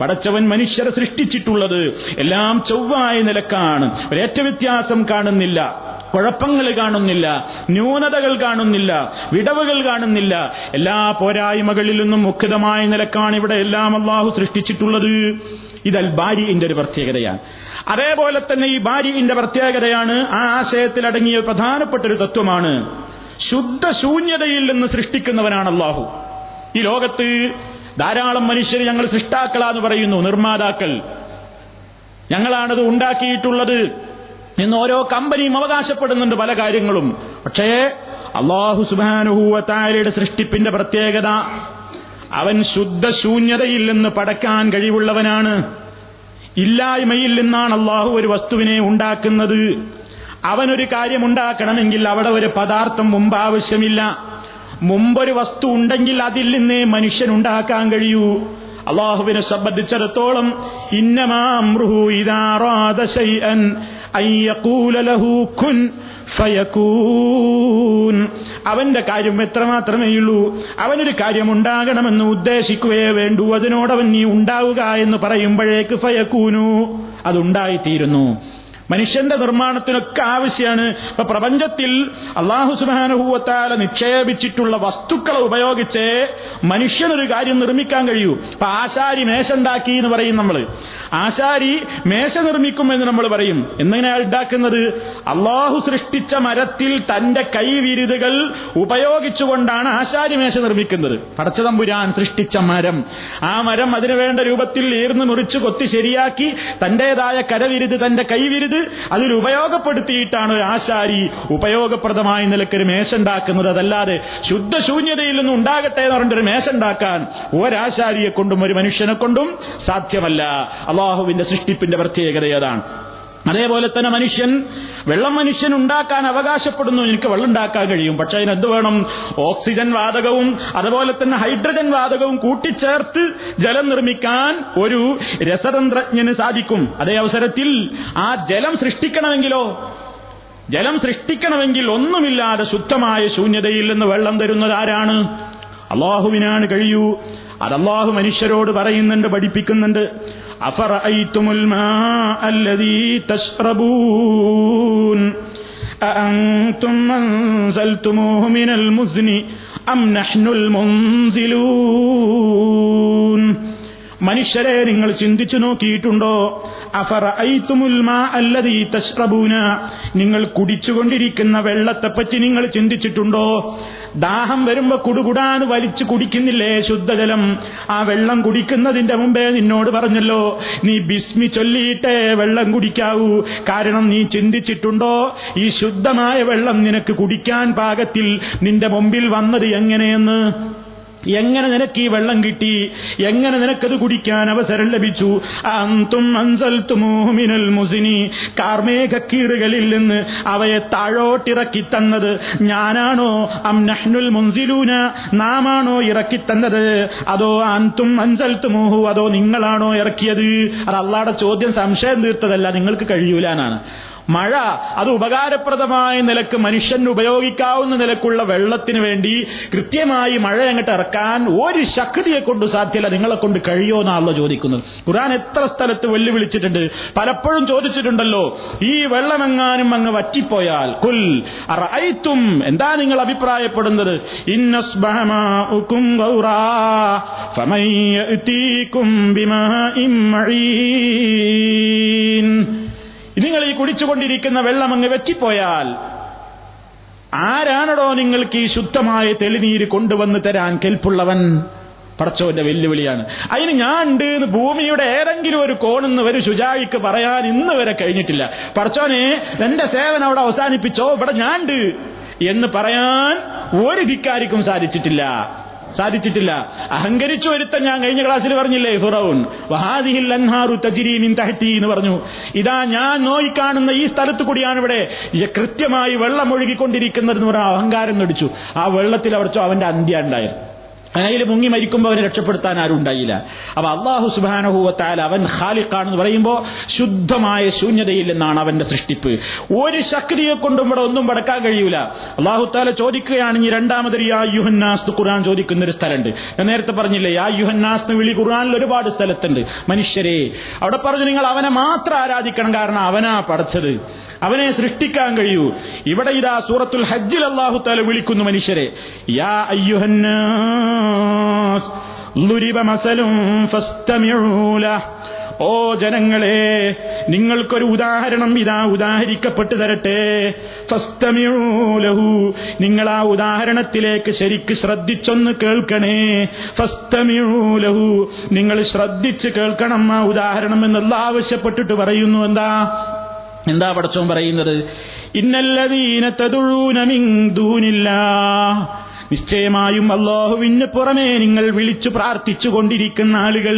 പടച്ചവൻ മനുഷ്യരെ സൃഷ്ടിച്ചിട്ടുള്ളത് എല്ലാം ചൊവ്വായ നിലക്കാണ്. ഒരേറ്റ വ്യത്യാസം കാണുന്നില്ല. കുഴപ്പങ്ങൾ കാണുന്നില്ല. ന്യൂനതകൾ കാണുന്നില്ല. വിടവുകൾ കാണുന്നില്ല. എല്ലാ പോരായ്മകളിൽ നിന്നും മുഖിതമായ നിലക്കാണ് ഇവിടെ എല്ലാം അള്ളാഹു സൃഷ്ടിച്ചിട്ടുള്ളത്. ഇതൽ ബാരിന്റെ ഒരു പ്രത്യേകതയാണ്. അതേപോലെ തന്നെ ഈ ബാരിന്റെ പ്രത്യേകതയാണ് ആ ആശയത്തിൽ അടങ്ങിയ പ്രധാനപ്പെട്ട ഒരു തത്വമാണ്. ശുദ്ധ ശൂന്യതയിൽ നിന്ന് സൃഷ്ടിക്കുന്നവനാണ് അള്ളാഹു. ഈ ലോകത്ത് ധാരാളം മനുഷ്യർ ഞങ്ങൾ സൃഷ്ടാക്കളാന്ന് പറയുന്നു നിർമ്മാതാക്കൾ. ഞങ്ങളാണത് ഉണ്ടാക്കിയിട്ടുള്ളത് എന്ന് ഓരോ കമ്പനിയും അവകാശപ്പെടുന്നുണ്ട് പല കാര്യങ്ങളും. പക്ഷേ അള്ളാഹു സുബാനുഹൂവത്താലയുടെ സൃഷ്ടിപ്പിന്റെ പ്രത്യേകത അവൻ ശുദ്ധ ശൂന്യതയിൽ നിന്ന് പടക്കാൻ കഴിവുള്ളവനാണ്. ഇല്ലായ്മയിൽ നിന്നാണ് അള്ളാഹു ഒരു വസ്തുവിനെ ഉണ്ടാക്കുന്നത്. അവനൊരു കാര്യം ഉണ്ടാക്കണമെങ്കിൽ അവിടെ ഒരു പദാർത്ഥം മുമ്പ് ആവശ്യമില്ല. മുമ്പൊരു വസ്തു ഉണ്ടെങ്കിൽ അതിൽ നിന്ന് മനുഷ്യൻ ഉണ്ടാക്കാൻ കഴിയൂ. അള്ളാഹുവിനെ സംബന്ധിച്ചിടത്തോളം അവന്റെ കാര്യം എത്ര എത്രമാത്രമേയുള്ളൂ അവനൊരു കാര്യം ഉണ്ടാകണമെന്ന് ഉദ്ദേശിക്കുകയേ വേണ്ടൂ. അതിനോടവൻ നീ ഉണ്ടാവുക എന്ന് പറയുമ്പോഴേക്ക് ഫയക്കൂനു അതുണ്ടായിത്തീരുന്നു. മനുഷ്യന്റെ നിർമ്മാണത്തിനൊക്കെ ആവശ്യമാണ് ഇപ്പൊ പ്രപഞ്ചത്തിൽ അള്ളാഹു സുബാനുഭൂവത്താല നിക്ഷേപിച്ചിട്ടുള്ള വസ്തുക്കളെ ഉപയോഗിച്ച് മനുഷ്യനൊരു കാര്യം നിർമ്മിക്കാൻ കഴിയൂ. ഇപ്പൊ ആശാരി മേശ ഉണ്ടാക്കി എന്ന് പറയും നമ്മൾ ആശാരി മേശ നിർമ്മിക്കുമെന്ന് നമ്മൾ പറയും. എങ്ങനെയാ ഉണ്ടാക്കുന്നത് അള്ളാഹു സൃഷ്ടിച്ച മരത്തിൽ തന്റെ കൈവിരുതുകൾ ഉപയോഗിച്ചുകൊണ്ടാണ് ആശാരി മേശ നിർമ്മിക്കുന്നത്. പടച്ചതമ്പുരാൻ സൃഷ്ടിച്ച മരം. ആ മരം അതിനു വേണ്ട രൂപത്തിൽ ഈർന്ന് മുറിച്ച് കൊത്തി ശരിയാക്കി തന്റേതായ കരവിരുത് തന്റെ കൈവിരുത് അതിൽ ഉപയോഗപ്പെടുത്തിയിട്ടാണ് ഒരു ആശാരി ഉപയോഗപ്രദമായ നിലക്കൊരു മേശ ഉണ്ടാക്കുന്നത് അതല്ലാതെ ശുദ്ധശൂന്യതയിൽ നിന്നും ഉണ്ടാകട്ടെ എന്ന് പറഞ്ഞിട്ടൊരു മേശ ഉണ്ടാക്കാൻ ഒരാശാരിയെ കൊണ്ടും ഒരു മനുഷ്യനെ കൊണ്ടും സാധ്യമല്ല. അള്ളാഹുവിന്റെ സൃഷ്ടിപ്പിന്റെ പ്രത്യേകത അതേപോലെ തന്നെ മനുഷ്യൻ വെള്ളം മനുഷ്യൻ ഉണ്ടാക്കാൻ അവകാശപ്പെടുന്നു. എനിക്ക് വെള്ളം ഉണ്ടാക്കാൻ കഴിയും. പക്ഷെ അതിനെന്ത് വേണം? ഓക്സിജൻ വാതകവും അതുപോലെ തന്നെ ഹൈഡ്രജൻ വാതകവും കൂട്ടിച്ചേർത്ത് ജലം നിർമ്മിക്കാൻ ഒരു രസതന്ത്രജ്ഞന് സാധിക്കും. അതേ അവസരത്തിൽ ആ ജലം സൃഷ്ടിക്കണമെങ്കിലോ? ജലം സൃഷ്ടിക്കണമെങ്കിൽ ഒന്നുമില്ലാതെ ശുദ്ധമായ ശൂന്യതയിൽ നിന്ന് വെള്ളം തരുന്നത് ആരാണ്? അള്ളാഹുവിനാണ്. കഴിയൂ. അത് അള്ളാഹു മനുഷ്യരോട് പറയുന്നുണ്ട് പഠിപ്പിക്കുന്നുണ്ട് അഫറഅയ്തുമുൽ മാഅല്ലദീ തശ്റബൂൻ أأنتم أنزلتموه من المزن أم نحن المنزلون മനുഷ്യരെ നിങ്ങൾ ചിന്തിച്ചു നോക്കിയിട്ടുണ്ടോ? അഫറ തശ്രബൂന നിങ്ങൾ കുടിച്ചുകൊണ്ടിരിക്കുന്ന വെള്ളത്തെപ്പറ്റി നിങ്ങൾ ചിന്തിച്ചിട്ടുണ്ടോ? ദാഹം വരുമ്പോ കുടുകുടാന്ന് വലിച്ചു കുടിക്കുന്നില്ലേ ശുദ്ധജലം? ആ വെള്ളം കുടിക്കുന്നതിന്റെ മുമ്പേ നിന്നോട് പറഞ്ഞല്ലോ നീ ബിസ്മി ചൊല്ലിയിട്ടേ വെള്ളം കുടിക്കാവൂ. കാരണം നീ ചിന്തിച്ചിട്ടുണ്ടോ? ഈ ശുദ്ധമായ വെള്ളം നിനക്ക് കുടിക്കാൻ പാകത്തിൽ നിന്റെ മുമ്പിൽ വന്നത് എങ്ങനെയെന്ന്? എങ്ങനെ നിനക്ക് ഈ വെള്ളം കിട്ടി? എങ്ങനെ നിനക്കത് കുടിക്കാൻ അവസരം ലഭിച്ചു? അന്തും മുസിനി. കാർമേഘക്കീറുകളിൽ നിന്ന് അവയെ താഴോട്ടിറക്കി തന്നത് ഞാനാണോ? അം നഹ്നുൽ മുൻസിലൂന. നാമാണോ ഇറക്കി തന്നത്? അതോ അന്തും അൻസൽത്തുമോഹു അതോ നിങ്ങളാണോ ഇറക്കിയത്? അത് അള്ളാടെ ചോദ്യം സംശയം തീർത്തതല്ല. നിങ്ങൾക്ക് കഴിയൂലാനാണ് മഴ അത് ഉപകാരപ്രദമായ നിലയ്ക്ക് മനുഷ്യന് ഉപയോഗിക്കാവുന്ന നിലക്കുള്ള വെള്ളത്തിന് വേണ്ടി കൃത്യമായി മഴ അങ്ങോട്ട് ഇറക്കാൻ ഒരു ശക്തിയെ കൊണ്ട് സാധ്യല്ല. നിങ്ങളെ കൊണ്ട് കഴിയോ എന്നാണല്ലോ ചോദിക്കുന്നത്. ഖുറാൻ എത്ര സ്ഥലത്ത് വെല്ലുവിളിച്ചിട്ടുണ്ട്. പലപ്പോഴും ചോദിച്ചിട്ടുണ്ടല്ലോ. ഈ വെള്ളമെങ്ങാനും അങ്ങ് വറ്റിപ്പോയാൽ. കുൽ അറൈത്തും എന്താ നിങ്ങൾ അഭിപ്രായപ്പെടുന്നത്? ഇന്നസ്ബഹമാഉക്കും നിങ്ങൾ ഈ കുടിച്ചുകൊണ്ടിരിക്കുന്ന വെള്ളം അങ്ങ് വെച്ചിപ്പോയാൽ ആരാണടോ നിങ്ങൾക്ക് ഈ ശുദ്ധമായ തെളിനീര് കൊണ്ടുവന്ന് തരാൻ കെൽപ്പുള്ളവൻ? പടച്ചോന്റെ വെല്ലുവിളിയാണ്. അതിന് ഞാൻ ഉണ്ട് ഭൂമിയുടെ ഏതെങ്കിലും ഒരു കോണെന്ന് ഒരു ശുചായിക്ക് പറയാൻ ഇന്ന് വരെ കഴിഞ്ഞിട്ടില്ല. പടച്ചോനെ എന്റെ സേവനം അവിടെ അവസാനിപ്പിച്ചോ? ഇവിടെ ഞാൻ ഉണ്ട് എന്ന് പറയാൻ ഒരു ധിക്കാരിക്കും സാധിച്ചിട്ടില്ല. സാധിച്ചിട്ടില്ല. അഹങ്കരിച്ചു ഒരുത്തൻ ഞാൻ കഴിഞ്ഞ ക്ലാസ്സിൽ പറഞ്ഞില്ലേ ഫിറൌൻ വഹാദിഹിൽ അൻഹാറു തജിരി മിൻ തഹറ്റി എന്ന് പറഞ്ഞു. ഇതാ ഞാൻ നോയിക്കാണുന്ന ഈ സ്ഥലത്ത് കൂടിയാണ് ഇവിടെ കൃത്യമായി വെള്ളം ഒഴുകിക്കൊണ്ടിരിക്കുന്നത് എന്ന് പറഞ്ഞ അഹങ്കാരം നടിച്ചു ആ വെള്ളത്തിൽ അവർച്ചോ അവന്റെ അന്ത്യ ഉണ്ടായിരുന്നു. അതിൽ മുങ്ങി മരിക്കുമ്പോൾ അവനെ രക്ഷപ്പെടുത്താൻ ആരും ഉണ്ടായില്ല. അപ്പൊ അള്ളാഹു സുബാനഹുവത്താൽ അവൻ ഖാലിഖാണെന്ന് പറയുമ്പോൾ ശുദ്ധമായ ശൂന്യതയിൽ നിന്നാണ് അവന്റെ സൃഷ്ടിപ്പ്. ഒരു ശക്തിയെ കൊണ്ടും ഇവിടെ ഒന്നും പടക്കാൻ കഴിയൂല. അള്ളാഹു താല ചോദിക്കുകയാണെങ്കിൽ രണ്ടാമതൊരു യാ യുഹന്നാസ് ഖുർആൻ ചോദിക്കുന്ന ഒരു സ്ഥലമുണ്ട്. ഞാൻ നേരത്തെ പറഞ്ഞില്ലേ യാ യുഹന്നാസ് എന്ന് വിളി ഖുർആനിൽ ഒരുപാട് സ്ഥലത്തുണ്ട്. മനുഷ്യരെ അവിടെ പറഞ്ഞു നിങ്ങൾ അവനെ മാത്രം ആരാധിക്കണം കാരണം അവനാ പടച്ചത്. അവനെ സൃഷ്ടിക്കാൻ കഴിയൂ. ഇവിടെ ഇതാ സൂറത്തുൽ ഹജ്ജിൽ അള്ളാഹു താല വിളിക്കുന്നു മനുഷ്യരെ യാ അയ്യുഹന്നാസ് مثل فاستمعوا له ഓ ജനങ്ങളെ നിങ്ങൾക്കൊരു ഉദാഹരണം ഇതാ ഉദാഹരിക്കപ്പെട്ടു തരട്ടെ. ഫസ്തമിഴൂലഹു നിങ്ങൾ ആ ഉദാഹരണത്തിലേക്ക് ശരിക്ക് ശ്രദ്ധിച്ചൊന്ന് കേൾക്കണേ. ഫസ്തമിഴൂലഹു നിങ്ങൾ ശ്രദ്ധിച്ച് കേൾക്കണം ആ ഉദാഹരണം എന്നുള്ള ആവശ്യപ്പെട്ടിട്ട് പറയുന്നു. എന്താ? എന്താ പടച്ചോൻ പറയുന്നത്? ഇന്നല്ലതീന തതുഴൂനമിന്തൂനില്ല നിശ്ചയമായും അള്ളാഹുവിന് പുറമേ നിങ്ങൾ വിളിച്ചു പ്രാർത്ഥിച്ചു കൊണ്ടിരിക്കുന്ന ആളുകൾ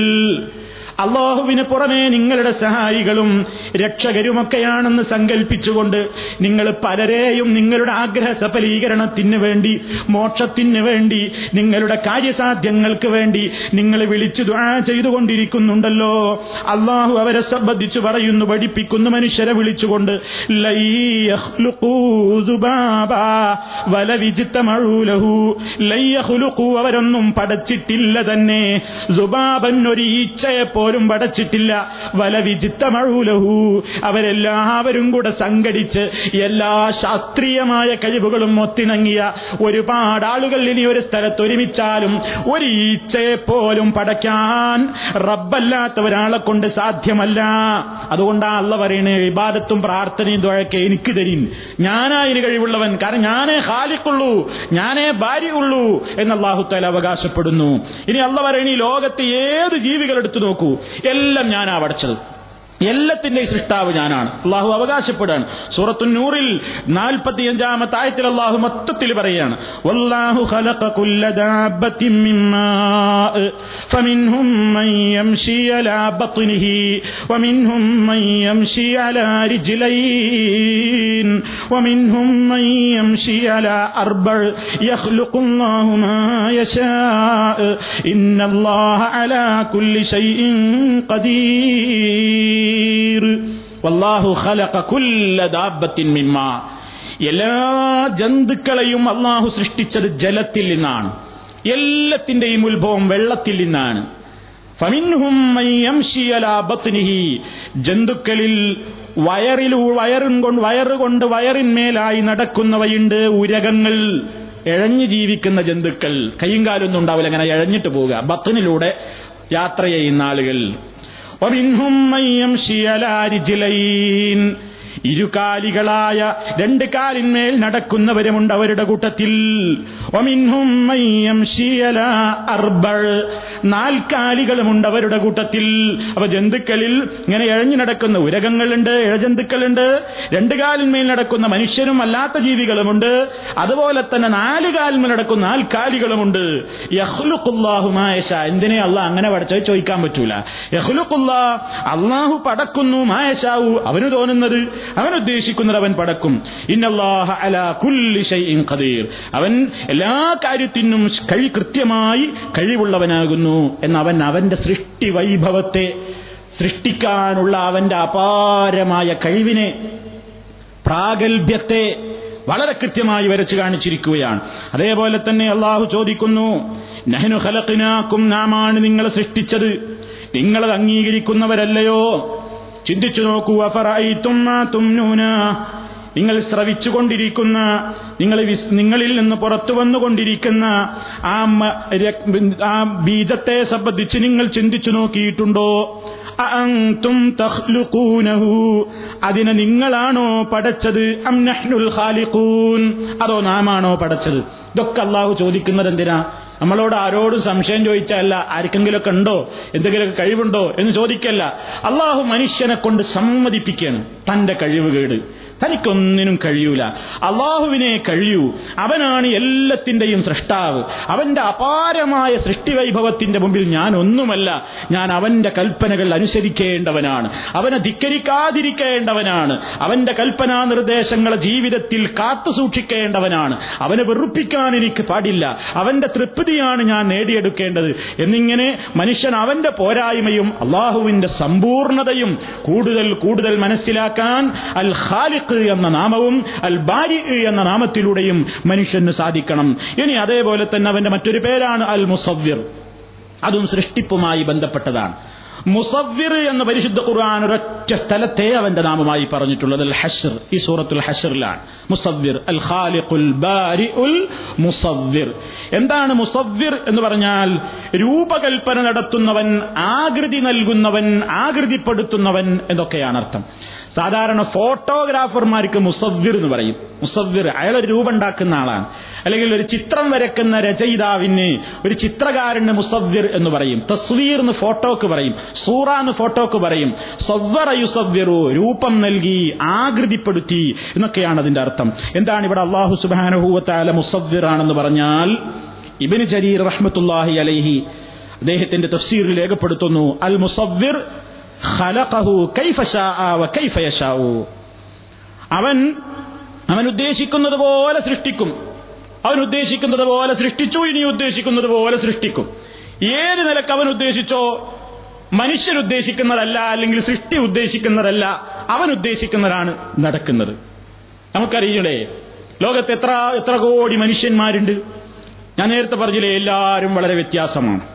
അള്ളാഹുവിന് പുറമേ നിങ്ങളുടെ സഹായികളും രക്ഷകരുമൊക്കെയാണെന്ന് സങ്കല്പിച്ചുകൊണ്ട് നിങ്ങൾ പലരെയും നിങ്ങളുടെ ആഗ്രഹ സഫലീകരണത്തിന് വേണ്ടി മോക്ഷത്തിന് വേണ്ടി നിങ്ങളുടെ കാര്യസാധ്യങ്ങൾക്ക് വേണ്ടി നിങ്ങൾ വിളിച്ചു ദുആ ചെയ്തുകൊണ്ടിരിക്കുന്നുണ്ടല്ലോ. അള്ളാഹു അവരെ സംബന്ധിച്ചു പറയുന്നു പഠിപ്പിക്കുന്നു മനുഷ്യരെ വിളിച്ചുകൊണ്ട് അവരൊന്നും പടച്ചിട്ടില്ല തന്നെ. സുബാബൻ ഒരു ഈച്ചയെ പോലും പടച്ചിട്ടില്ല. വല വിചിത്തമഴൂലഹു അവരെല്ലാവരും കൂടെ സംഘടിച്ച് എല്ലാ ശാസ്ത്രീയമായ കഴിവുകളും ഒത്തിണങ്ങിയ ഒരുപാട് ആളുകൾ ഇനി ഒരു സ്ഥലത്ത് ഒരുമിച്ചാലും ഒരു ഈച്ചയെ പോലും പടയ്ക്കാൻ റബ്ബല്ലാത്ത ഒരാളെ കൊണ്ട് സാധ്യമല്ല. അതുകൊണ്ടാ അല്ല പറയണേ വിവാദത്തും പ്രാർത്ഥനയും തുഴക്കെ എനിക്ക് തരീൻ. ഞാനാ കഴിവുള്ളവൻ. കാരണം ഞാനേ ഹാലിക്കുള്ളൂ ഞാനേ ഭാര്യയുള്ളൂ എന്ന് അള്ളാഹുത്താല അവകാശപ്പെടുന്നു. ഇനി അല്ല പറയണ ലോകത്തെ ഏത് ജീവികൾ എടുത്തു നോക്കൂ? എല്ലാം ഞാനാ പഠിച്ചത് എല്ലാത്തിന്റെയും സൃഷ്ടാവ് ഞാനാണ് അള്ളാഹു അവകാശപ്പെടാൻ സൂറത്തു നൂറിൽ നാൽപ്പത്തിയഞ്ചാമത്തെ ആയത്തിൽ അള്ളാഹു മൊത്തത്തിൽ പറയാണ് വല്ലാഹു ഖലഖ കുല്ല ദാബത്തിൻ മിൻ മാഅ് ഫമിൻഹും മൻ യംശി അലാ ബത്നിഹി വമിൻഹും മൻ യംശി അലാ റിജ്ലൈൻ വമിൻഹും മൻ യംശി അലാ അർബഅ യഖ്ലുഖു അല്ലാഹു മാ യശാഅ ഇന്നല്ലാഹ അലാ കുല്ലി ഷൈഇൻ ഖദീർ വല്ലാഹു കുല്ല എല്ലാ ജന്തുക്കളെയും അള്ളാഹു സൃഷ്ടിച്ചത് ജലത്തിൽ നിന്നാണ്. എല്ലാത്തിന്റെയും ഉത്ഭവം വെള്ളത്തിൽ നിന്നാണ്. ജന്തുക്കളിൽ വയറിൽ വയറും കൊണ്ട് വയറുകൊണ്ട് വയറിന്മേലായി നടക്കുന്നവയുണ്ട് ഉരകങ്ങൾ. എഴഞ്ഞു ജീവിക്കുന്ന ജന്തുക്കൾ. കയ്യും കാലൊന്നും ഉണ്ടാവില്ല. അങ്ങനെ എഴഞ്ഞിട്ട് പോവുക. ബത്തിനിലൂടെ യാത്ര ചെയ്യുന്ന ആളുകൾ. ومنهم من يمشي على رجلين ഇരുകാലികളായ രണ്ട് കാലിന്മേൽ നടക്കുന്നവരുമുണ്ട് അവരുടെ കൂട്ടത്തിൽ. നാൽക്കാലികളുമുണ്ട് അവരുടെ കൂട്ടത്തിൽ. അപ്പൊ ജന്തുക്കളിൽ ഇങ്ങനെ എഴഞ്ഞു നടക്കുന്ന ഉരകങ്ങളുണ്ട് ഇഴജന്തുക്കളുണ്ട്. രണ്ട് കാലിന്മേൽ നടക്കുന്ന മനുഷ്യരും അല്ലാത്ത ജീവികളുമുണ്ട്. അതുപോലെ തന്നെ നാല് കാലിന്മേൽ നടക്കുന്ന നാൽക്കാലികളുമുണ്ട് യഹ്ലുഖുല്ലാഹു മാ യശാ. എന്തിനെ അല്ല അങ്ങനെ പഠിച്ചത് ചോദിക്കാൻ പറ്റൂല. അള്ളാഹു പടക്കുന്നു മായശാവു അവന് തോന്നുന്നത് അവൻ ഉദ്ദേശിക്കുന്നത് അവൻ പടക്കും. ഖദീർ. അവൻ എല്ലാ കാര്യത്തിനും കഴി കൃത്യമായി കഴിവുള്ളവനാകുന്നു എന്ന് അവൻ അവന്റെ സൃഷ്ടി വൈഭവത്തെ സൃഷ്ടിക്കാനുള്ള അവന്റെ അപാരമായ കഴിവിനെ പ്രാഗൽഭ്യത്തെ വളരെ കൃത്യമായി വരച്ചു കാണിച്ചിരിക്കുകയാണ്. അതേപോലെ തന്നെ അള്ളാഹു ചോദിക്കുന്നു നഹനു ഹലത്തിനാക്കും നാമാണ് നിങ്ങളെ സൃഷ്ടിച്ചത്? നിങ്ങളത് അംഗീകരിക്കുന്നവരല്ലയോ? ചിന്തിച്ചു നോക്കൂ നിങ്ങൾ ശ്രവിച്ചുകൊണ്ടിരിക്കുന്ന നിങ്ങൾ നിങ്ങളിൽ നിന്ന് പുറത്തു വന്നുകൊണ്ടിരിക്കുന്ന ആ ബീജത്തെ സംബന്ധിച്ച് നിങ്ങൾ ചിന്തിച്ചു നോക്കിയിട്ടുണ്ടോ? അതിനെ നിങ്ങളാണോ പടച്ചത്? അം നഹ്നുൽ ഖാലിഖൂൻ. അതോ നാമാണോ പടച്ചത്? ഇതൊക്കെ അള്ളാഹു ചോദിക്കുന്നത് എന്തിനാ? നമ്മളോട് ആരോടും സംശയം ചോദിച്ചല്ല ആർക്കെങ്കിലുമൊക്കെ ഉണ്ടോ? എന്തെങ്കിലുമൊക്കെ കഴിവുണ്ടോ? എന്ന് ചോദിക്കല്ല. അള്ളാഹു മനുഷ്യനെ കൊണ്ട് സമ്മതിപ്പിക്കുകയാണ്. തന്റെ കഴിവുകേട് തനിക്കൊന്നിനും കഴിയൂല. അള്ളാഹുവിനെ കഴിയൂ. അവനാണ് എല്ലാത്തിന്റെയും സൃഷ്ടാവ്. അവന്റെ അപാരമായ സൃഷ്ടിവൈഭവത്തിന്റെ മുമ്പിൽ ഞാൻ ഒന്നുമല്ല ഞാൻ അവന്റെ കൽപ്പനകൾ അനുസരിക്കേണ്ടവനാണ്. അവനെ ധിക്കരിക്കാതിരിക്കേണ്ടവനാണ്. അവന്റെ കൽപ്പനാ നിർദ്ദേശങ്ങളെ ജീവിതത്തിൽ കാത്തു സൂക്ഷിക്കേണ്ടവനാണ് അവനെ വെറുപ്പിക്കാൻ എനിക്ക് പാടില്ല. അവന്റെ തൃപ്തിയാണ് ഞാൻ നേടിയെടുക്കേണ്ടത്. എന്നിങ്ങനെ മനുഷ്യൻ അവന്റെ പോരായ്മയും അള്ളാഹുവിന്റെ സമ്പൂർണതയും കൂടുതൽ കൂടുതൽ മനസ്സിലാക്കാൻ അൽ ഖാലിഖ് എന്ന നാമവും അൽ ബാരി എന്ന നാമത്തിലൂടെയും മനുഷ്യന് സാധിക്കണം. ഇനി അതേപോലെ തന്നെ അവന്റെ മറ്റൊരു പേരാണ് അൽ മുസവ്വിർ അതും സൃഷ്ടിപ്പുമായി ബന്ധപ്പെട്ടതാണ്. മുസവ്വിർ എന്ന പരിശുദ്ധ ഖുർആൻ ഒരൊറ്റ സ്ഥലത്തെ അവന്റെ നാമമായി പറഞ്ഞിട്ടുള്ളത്. അൽ ഹഷർ ഈ സൂറത്തുൽ ഹഷറിലാണ് മുസവ്വിർ അൽ ഖാലിഖുൽ ബാരി ഉൽ മുസവ്വിർ. എന്താണ് മുസവ്വിർ എന്ന് പറഞ്ഞാൽ? രൂപകൽപ്പന നടത്തുന്നവൻ ആകൃതി നൽകുന്നവൻ ആകൃതിപ്പെടുത്തുന്നവൻ എന്നൊക്കെയാണ് അർത്ഥം. സാധാരണ ഫോട്ടോഗ്രാഫർമാർക്ക് മുസവ്വിർ എന്ന് പറയും. മുസവ്വിർ അയാളൊരു രൂപം ഉണ്ടാക്കുന്ന ആളാണ്. അല്ലെങ്കിൽ ഒരു ചിത്രം വരക്കുന്ന രചയിതാവിന് ഒരു ചിത്രകാരന് മുസവ്വിർ എന്ന് പറയും. തസ്വീർ എന്ന് ഫോട്ടോക്ക് പറയും. സൂറ എന്ന് ഫോട്ടോക്ക് പറയും. സവ്വറ യുസവ്വിറു രൂപം നൽകി ആകൃതിപ്പെടുത്തി എന്നൊക്കെയാണ് അതിന്റെ അർത്ഥം. എന്താണ് ഇവിടെ അള്ളാഹു സുബാനുഭൂവത്താല മുസവ്വിർ ആണെന്ന് പറഞ്ഞാൽ ഇബിന് ജരീർ റഹ്മത്തുല്ലാഹി അലൈഹി അദ്ദേഹത്തിന്റെ തഫ്സീറിൽ രേഖപ്പെടുത്തുന്നു അൽ മുസവ്വിർ അവൻ അവൻ ഉദ്ദേശിക്കുന്നത് പോലെ സൃഷ്ടിക്കും. അവൻ ഉദ്ദേശിക്കുന്നത് പോലെ സൃഷ്ടിച്ചു ഇനി ഉദ്ദേശിക്കുന്നത് പോലെ സൃഷ്ടിക്കും. ഏത് നിലയ്ക്ക് അവൻ ഉദ്ദേശിച്ചോ മനുഷ്യരുദ്ദേശിക്കുന്നതല്ല അല്ലെങ്കിൽ സൃഷ്ടി ഉദ്ദേശിക്കുന്നതല്ല അവൻ ഉദ്ദേശിക്കുന്നതാണ് നടക്കുന്നത്. നമുക്കറിയില്ലേ ലോകത്ത് എത്ര എത്ര കോടി മനുഷ്യന്മാരുണ്ട്? ഞാൻ നേരത്തെ പറഞ്ഞില്ലേ എല്ലാവരും വളരെ വ്യത്യാസമാണ്.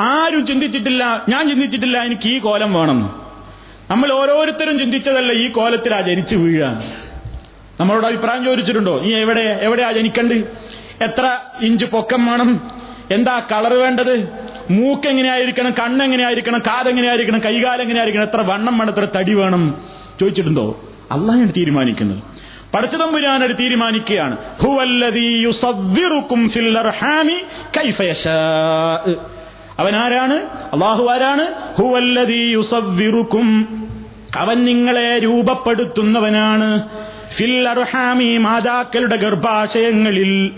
ആരും ചിന്തിച്ചിട്ടില്ല ഞാൻ ചിന്തിച്ചിട്ടില്ല എനിക്ക് ഈ കോലം വേണം. നമ്മൾ ഓരോരുത്തരും ചിന്തിച്ചതല്ല ഈ കോലത്തിലാ ജനിച്ചു വീഴുക. നമ്മളോട് അഭിപ്രായം ചോദിച്ചിട്ടുണ്ടോ? നീ എവിടെ എവിടെയാ ജനിക്കണ്ട്? എത്ര ഇഞ്ച് പൊക്കം വേണം? എന്താ കളർ വേണ്ടത്? മൂക്ക് എങ്ങനെയായിരിക്കണം? കണ്ണെങ്ങനെയായിരിക്കണം കാതെങ്ങനെയായിരിക്കണം കൈകാലം എങ്ങനെയായിരിക്കണം? എത്ര വണ്ണം വേണം? എത്ര തടി വേണം? ചോദിച്ചിട്ടുണ്ടോ? അള്ളാഹാണ് തീരുമാനിക്കുന്നത്. പടച്ചതമ്പുരാനൊരു തീരുമാനിക്കുകയാണ്. ഹുവല്ലദീ യുസവ്വിറുക്കും ഫിൽ അർഹാമി കൈഫ യശാ. അവൻ ആരാണ്? അള്ളാഹു ആരാണ്? അവൻ നിങ്ങളെ രൂപപ്പെടുത്തുന്നവനാണ്. ഫിൽ അർഹാമി മാതാക്കളുടെ ഗർഭാശയങ്ങളിൽ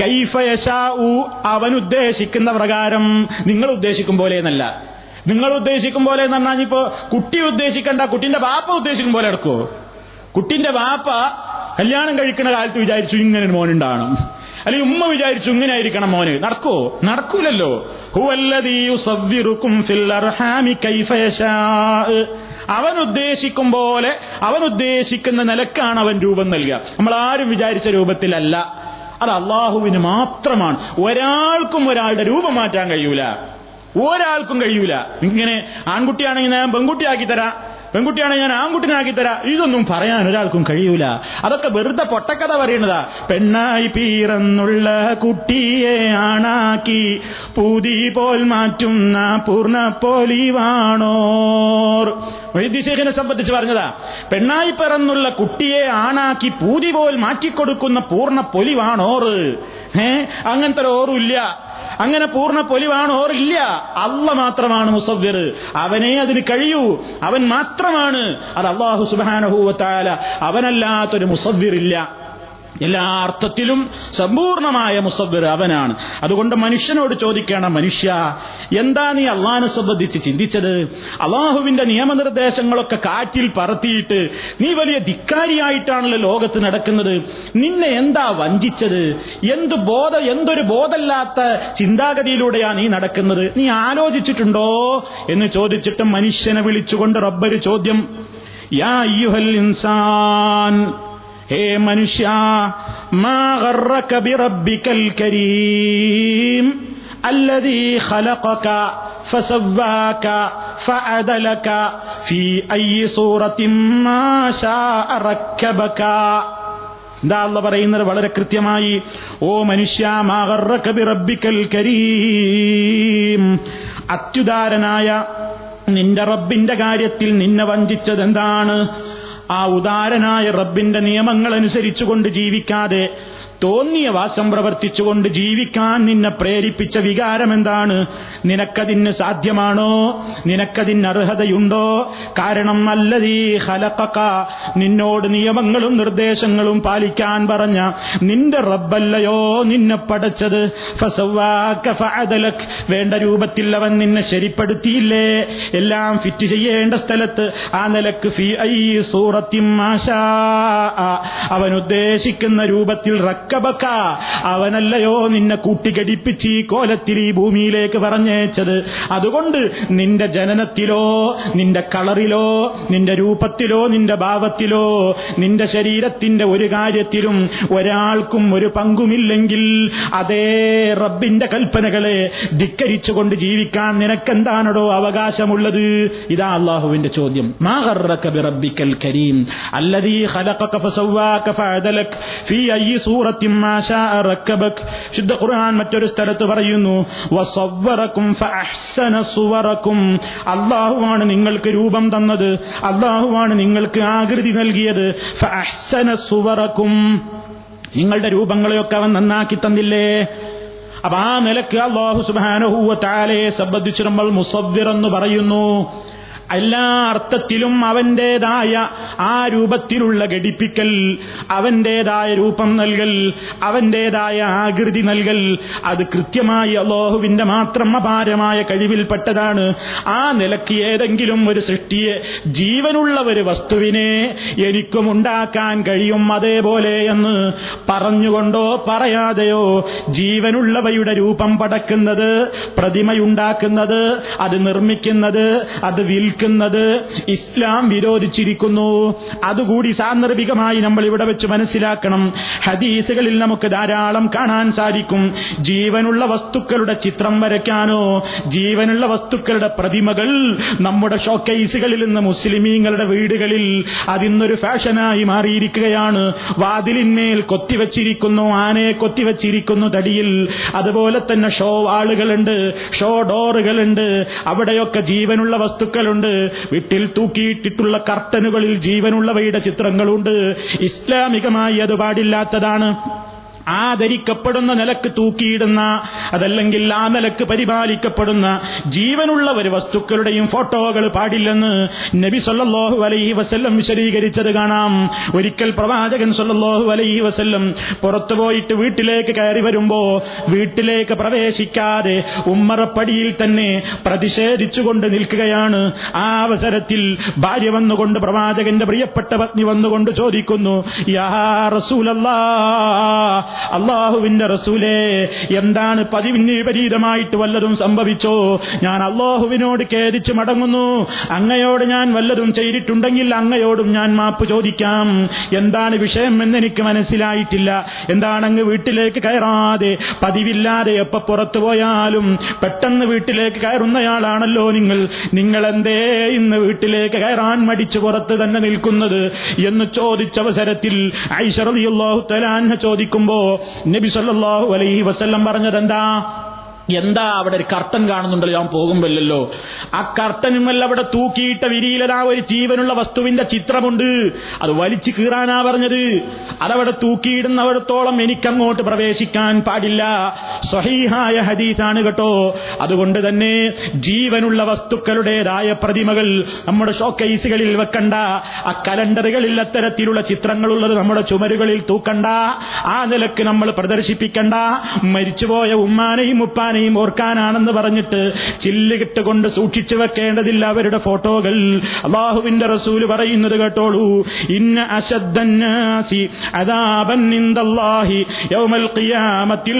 കൈഫയശാഉ അവൻ ഉദ്ദേശിക്കുന്ന പ്രകാരം നിങ്ങൾ ഉദ്ദേശിക്കും പോലെ എന്നല്ല. നിങ്ങൾ ഉദ്ദേശിക്കും പോലെ എന്ന് പറഞ്ഞാൽ ഇപ്പോ കുട്ടി ഉദ്ദേശിക്കണ്ട കുട്ടിന്റെ ബാപ്പ ഉദ്ദേശിക്കും പോലെ എടുക്കുവോ കുട്ടിന്റെ ബാപ്പ കല്യാണം കഴിക്കുന്ന കാലത്ത് വിചാരിച്ചു ഇങ്ങനെ ഒരു മോനുണ്ടാകണം. അല്ലെങ്കിൽ ഉമ്മ വിചാരിച്ചു ഇങ്ങനെ ആയിരിക്കണം മോന്. നടക്കോ? നടക്കൂലല്ലോ. അവൻ ഉദ്ദേശിക്കും പോലെ അവൻ ഉദ്ദേശിക്കുന്ന നിലക്കാണ് അവൻ രൂപം നൽകുക. നമ്മൾ ആരും വിചാരിച്ച രൂപത്തിലല്ല. അത് അള്ളാഹുവിന് മാത്രമാണ്. ഒരാൾക്കും ഒരാളുടെ രൂപം മാറ്റാൻ കഴിയൂല. ഒരാൾക്കും കഴിയൂല. ഇങ്ങനെ ആൺകുട്ടിയാണെങ്കിൽ ഞാൻ പെൺകുട്ടിയാക്കി തരാം. പെൺകുട്ടിയാണെങ്കിൽ ഞാൻ ആൺകുട്ടിനാക്കി തരാ. ഇതൊന്നും പറയാൻ ഒരാൾക്കും കഴിയൂല. അതൊക്കെ വെറുതെ പൊട്ടക്കഥ പറയണതാ പെണ്ണായി പീറന്നുള്ള കുട്ടിയെ ആണാക്കി. പൂതി പോൽ മാറ്റുന്ന പൂർണ പോലിവാണോർ. വൈദ്യശേഖനെ സംബന്ധിച്ച് പറഞ്ഞതാ. പെണ്ണായി പിറന്നുള്ള കുട്ടിയെ ആണാക്കി പൂതി പോൽ മാറ്റിക്കൊടുക്കുന്ന പൂർണ പൊലിവാണോറ് ഏ? അങ്ങനത്തെ ഒരു അങ്ങനെ പൂർണ പൊലിവാണ് ഓറില്ല. അല്ല മാത്രമാണ് മുസവ്വർ. അവനെ അതിന് കഴിയൂ. അവൻ മാത്രമാണ്. അത് അള്ളാഹു സുബാനഹൂവത്തായ അവനല്ലാത്തൊരു മുസവ്വിറില്ല എല്ലാ അർത്ഥത്തിലും സമ്പൂർണമായ മുസബ്ബർ അവനാണ്. അതുകൊണ്ട് മനുഷ്യനോട് ചോദിക്കണം മനുഷ്യ എന്താ നീ അള്ളഹാനെ സംബന്ധിച്ച് ചിന്തിച്ചത്? അള്ളാഹുവിന്റെ നിയമനിർദ്ദേശങ്ങളൊക്കെ കാറ്റിൽ പറത്തിയിട്ട് നീ വലിയ ധിക്കാരിയായിട്ടാണല്ലോ ലോകത്ത് നടക്കുന്നത്. നിന്നെ എന്താ വഞ്ചിച്ചത്? എന്ത് ബോധ എന്തൊരു ബോധമില്ലാത്ത ചിന്താഗതിയിലൂടെയാണ് നീ നടക്കുന്നത്? നീ ആലോചിച്ചിട്ടുണ്ടോ? എന്ന് ചോദിച്ചിട്ട് മനുഷ്യനെ വിളിച്ചുകൊണ്ട് റബ്ബര് ചോദ്യം യാ ഇൻസാൻ ഹേ മനുഷ്യ മാ ഗർറക ബിറബ്ബിക്കൽ കരീം الذي خلقك فسواك فعدلك في أي صورة ما شاء ركبك എന്താ അല്ല പറയുന്നത് വളരെ കൃത്യമായി ഓ മനുഷ്യ മാകറക്കബി റബ്ബിക്കൽ കരീം അത്യുദാരനായ നിന്റെ റബ്ബിന്റെ കാര്യത്തിൽ നിന്നെ വഞ്ചിച്ചത് എന്താണ് ആ ഉദാരനായ റബ്ബിന്റെ നിയമങ്ങൾ അനുസരിച്ചുകൊണ്ട് ജീവിക്കാതെ തോന്നിയ വാസം പ്രവർത്തിച്ചുകൊണ്ട് ജീവിക്കാൻ നിന്നെ പ്രേരിപ്പിച്ച വികാരം എന്താണ് നിനക്കതിന് സാധ്യമാണോ? നിനക്കതിന് അർഹതയുണ്ടോ? കാരണം അല്ലതീ ഹലക്കക്ക നിന്നോട് നിയമങ്ങളും നിർദ്ദേശങ്ങളും പാലിക്കാൻ പറഞ്ഞ നിന്റെ റബ്ബല്ലയോ നിന്നെ പടച്ചത്. വേണ്ട രൂപത്തിൽ അവൻ നിന്നെ ശരിപ്പെടുത്തിയില്ലേ? എല്ലാം ഫിറ്റ് ചെയ്യേണ്ട സ്ഥലത്ത് ആ നിലയ്ക്ക് അവൻ ഉദ്ദേശിക്കുന്ന രൂപത്തിൽ റക്കബക്ക അവനല്ലയോ നിന്നെ കൂട്ടിഘടിപ്പിച്ച് ഈ കോലത്തിൽ ഈ ഭൂമിയിലേക്ക് പറഞ്ഞേച്ചത് അതുകൊണ്ട് നിന്റെ ജനനത്തിലോ നിന്റെ കളറിലോ നിന്റെ രൂപത്തിലോ നിന്റെ ഭാവത്തിലോ നിന്റെ ശരീരത്തിന്റെ ഒരു കാര്യത്തിലും ഒരാൾക്കും ഒരു പങ്കുമില്ലെങ്കിൽ അതേ റബ്ബിന്റെ കൽപ്പനകളെ ധിക്കരിച്ചുകൊണ്ട് ജീവിക്കാൻ നിനക്കെന്താണോ അവകാശമുള്ളത്? ഇതാ അള്ളാഹുവിന്റെ ചോദ്യം. മാ ഗർറക ബിറബ്ബിക്കൽ കരീം. അല്ലതീ ഫീ അയ്യി റക്കബക് ശുദ്ധ ഖുർആൻ മറ്റൊരു സ്ഥലത്ത് പറയുന്നു അള്ളാഹുവാണ് നിങ്ങൾക്ക് രൂപം തന്നത്. അള്ളാഹുവാണ് നിങ്ങൾക്ക് ആകൃതി നൽകിയത്. നിങ്ങളുടെ രൂപങ്ങളെയൊക്കെ അവൻ നന്നാക്കി തന്നില്ലേ? അപ്പൊ ആ നിലയ്ക്ക് അള്ളാഹു സുബാനഹൂവ താലയെ സംബന്ധിച്ച് നമ്മൾ മുസവ്വിർ എന്ന് പറയുന്നു. എല്ലാ അർത്ഥത്തിലും അവന്റേതായ ആ രൂപത്തിലുള്ള ഘടിപ്പിക്കൽ അവന്റേതായ രൂപം നൽകൽ അവന്റേതായ ആകൃതി നൽകൽ അത് കൃത്യമായി അള്ളാഹുവിന്റെ മാത്രം അപാരമായ കഴിവിൽപ്പെട്ടതാണ്. ആ നിലയ്ക്ക് ഏതെങ്കിലും ഒരു സൃഷ്ടിയെ ജീവനുള്ള ഒരു വസ്തുവിനെ എനിക്കും ഉണ്ടാക്കാൻ കഴിയും അതേപോലെ എന്ന് പറഞ്ഞുകൊണ്ടോ പറയാതെയോ ജീവനുള്ളവയുടെ രൂപം പടക്കുന്നത് പ്രതിമയുണ്ടാക്കുന്നത് അത് നിർമ്മിക്കുന്നത് അത് വിൽ വിൽക്കുന്നത് ഇസ്ലാം വിരോധിച്ചിരിക്കുന്നു. അതുകൂടി സാന്ദർഭികമായി നമ്മൾ ഇവിടെ വെച്ച് മനസ്സിലാക്കണം. ഹദീസുകളിൽ നമുക്ക് ധാരാളം കാണാൻ സാധിക്കും. ജീവനുള്ള വസ്തുക്കളുടെ ചിത്രം വരയ്ക്കാനോ ജീവനുള്ള വസ്തുക്കളുടെ പ്രതിമകൾ നമ്മുടെ ഷോക്കേസുകളിൽ നിന്ന് മുസ്ലിമീങ്ങളുടെ വീടുകളിൽ അതിന്നൊരു ഫാഷനായി മാറിയിരിക്കുകയാണ്. വാതിലിന്മേൽ കൊത്തിവച്ചിരിക്കുന്നു ആനയെ കൊത്തിവച്ചിരിക്കുന്നു തടിയിൽ. അതുപോലെ തന്നെ ഷോ ആളുകളുണ്ട് ഷോ ഡോറുകളുണ്ട്. അവിടെയൊക്കെ ജീവനുള്ള വസ്തുക്കളുണ്ട്. വീട്ടിൽ തൂക്കിയിട്ടിട്ടുള്ള കർട്ടനുകളിൽ ജീവനുള്ളവയുടെ ചിത്രങ്ങളുണ്ട്. ഇസ്ലാമികമായി അത് പാടില്ലാത്തതാണ്. ആദരിക്കപ്പെടുന്ന നിലയ്ക്ക് തൂക്കിയിടുന്ന അതല്ലെങ്കിൽ ആ നിലയ്ക്ക് പരിപാലിക്കപ്പെടുന്ന ജീവനുള്ള ഒരു വസ്തുക്കളുടെയും ഫോട്ടോകൾ പാടില്ലെന്ന് നബി സല്ലല്ലാഹു അലൈഹി വസ്ല്ലം വിശദീകരിച്ചത് കാണാം. ഒരിക്കൽ പ്രവാചകൻ സല്ലല്ലാഹു അലൈഹി വസ്ല്ലം പുറത്തു പോയിട്ട് വീട്ടിലേക്ക് കയറി വരുമ്പോ വീട്ടിലേക്ക് പ്രവേശിക്കാതെ ഉമ്മറപ്പടിയിൽ തന്നെ പ്രതിഷേധിച്ചുകൊണ്ട് നിൽക്കുകയാണ്. ആ അവസരത്തിൽ ഭാര്യ വന്നുകൊണ്ട് പ്രവാചകന്റെ പ്രിയപ്പെട്ട പത്നി വന്നുകൊണ്ട് ചോദിക്കുന്നു യാ റസൂലല്ലാ അള്ളാഹുവിന്റെ റസൂലേ എന്താണ് പതിവിന് വിപരീതമായിട്ട് വല്ലതും സംഭവിച്ചോ? ഞാൻ അള്ളാഹുവിനോട് ഖേദിച്ച് മടങ്ങുന്നു. അങ്ങയോട് ഞാൻ വല്ലതും ചെയ്തിട്ടുണ്ടെങ്കിൽ അങ്ങയോടും ഞാൻ മാപ്പ് ചോദിക്കാം. എന്താണ് വിഷയം എന്നെനിക്ക് മനസ്സിലായിട്ടില്ല. എന്താണ് അങ്ങ് വീട്ടിലേക്ക് കയറാതെ പതിവില്ലാതെ എപ്പ പുറത്തു പോയാലും പെട്ടെന്ന് വീട്ടിലേക്ക് കയറുന്നയാളാണല്ലോ നിങ്ങൾ. നിങ്ങൾ എന്തേ ഇന്ന് വീട്ടിലേക്ക് കയറാൻ മടിച്ചു പുറത്ത് തന്നെ നിൽക്കുന്നത് എന്ന് ചോദിച്ച അവസരത്തിൽ ഐശ്വറിയാഹു തലാൻ ചോദിക്കുമ്പോ നബി സല്ലല്ലാഹു അലൈഹി വസല്ലം പറഞ്ഞതെന്താ? എന്താ അവിടെ ഒരു കർട്ടൻ കാണുന്നുണ്ടല്ലോ? ഞാൻ പോകുമ്പോഴല്ലോ ആ കർട്ടനുമല്ല അവിടെ തൂക്കിയിട്ട വിരിയിലതാ ഒരു ജീവനുള്ള വസ്തുവിന്റെ ചിത്രമുണ്ട്. അത് വലിച്ചു കീറാനാ പറഞ്ഞത്. അതവിടെ തൂക്കിയിടുന്നവിടത്തോളം എനിക്കങ്ങോട്ട് പ്രവേശിക്കാൻ പാടില്ല. സ്വഹീഹായ ഹദീസാണ് കേട്ടോ. അതുകൊണ്ട് തന്നെ ജീവനുള്ള വസ്തുക്കളുടേതായ പ്രതിമകൾ നമ്മുടെ ഷോക്കേസുകളിൽ വെക്കണ്ട. ആ കലണ്ടറുകളിൽ അത്തരത്തിലുള്ള ചിത്രങ്ങളുള്ളത് നമ്മുടെ ചുമരുകളിൽ തൂക്കണ്ട. ആ നിലയ്ക്ക് നമ്മൾ പ്രദർശിപ്പിക്കണ്ട. മരിച്ചുപോയ ഉമ്മാനെയും ഉപ്പാനെയും ഓർക്കാനാണെന്ന് പറഞ്ഞിട്ട് ചില്ലുകിട്ടുകൊണ്ട് സൂക്ഷിച്ചു വെക്കേണ്ടതില്ല അവരുടെ ഫോട്ടോകൾ. അള്ളാഹുവിന്റെ റസൂൽ പറയുന്നത് കേട്ടോളൂ. ഇന്ന അശദ്ദന്നാസി ഇൻദല്ലാഹി യൗമൽ ഖിയാമത്തിൽ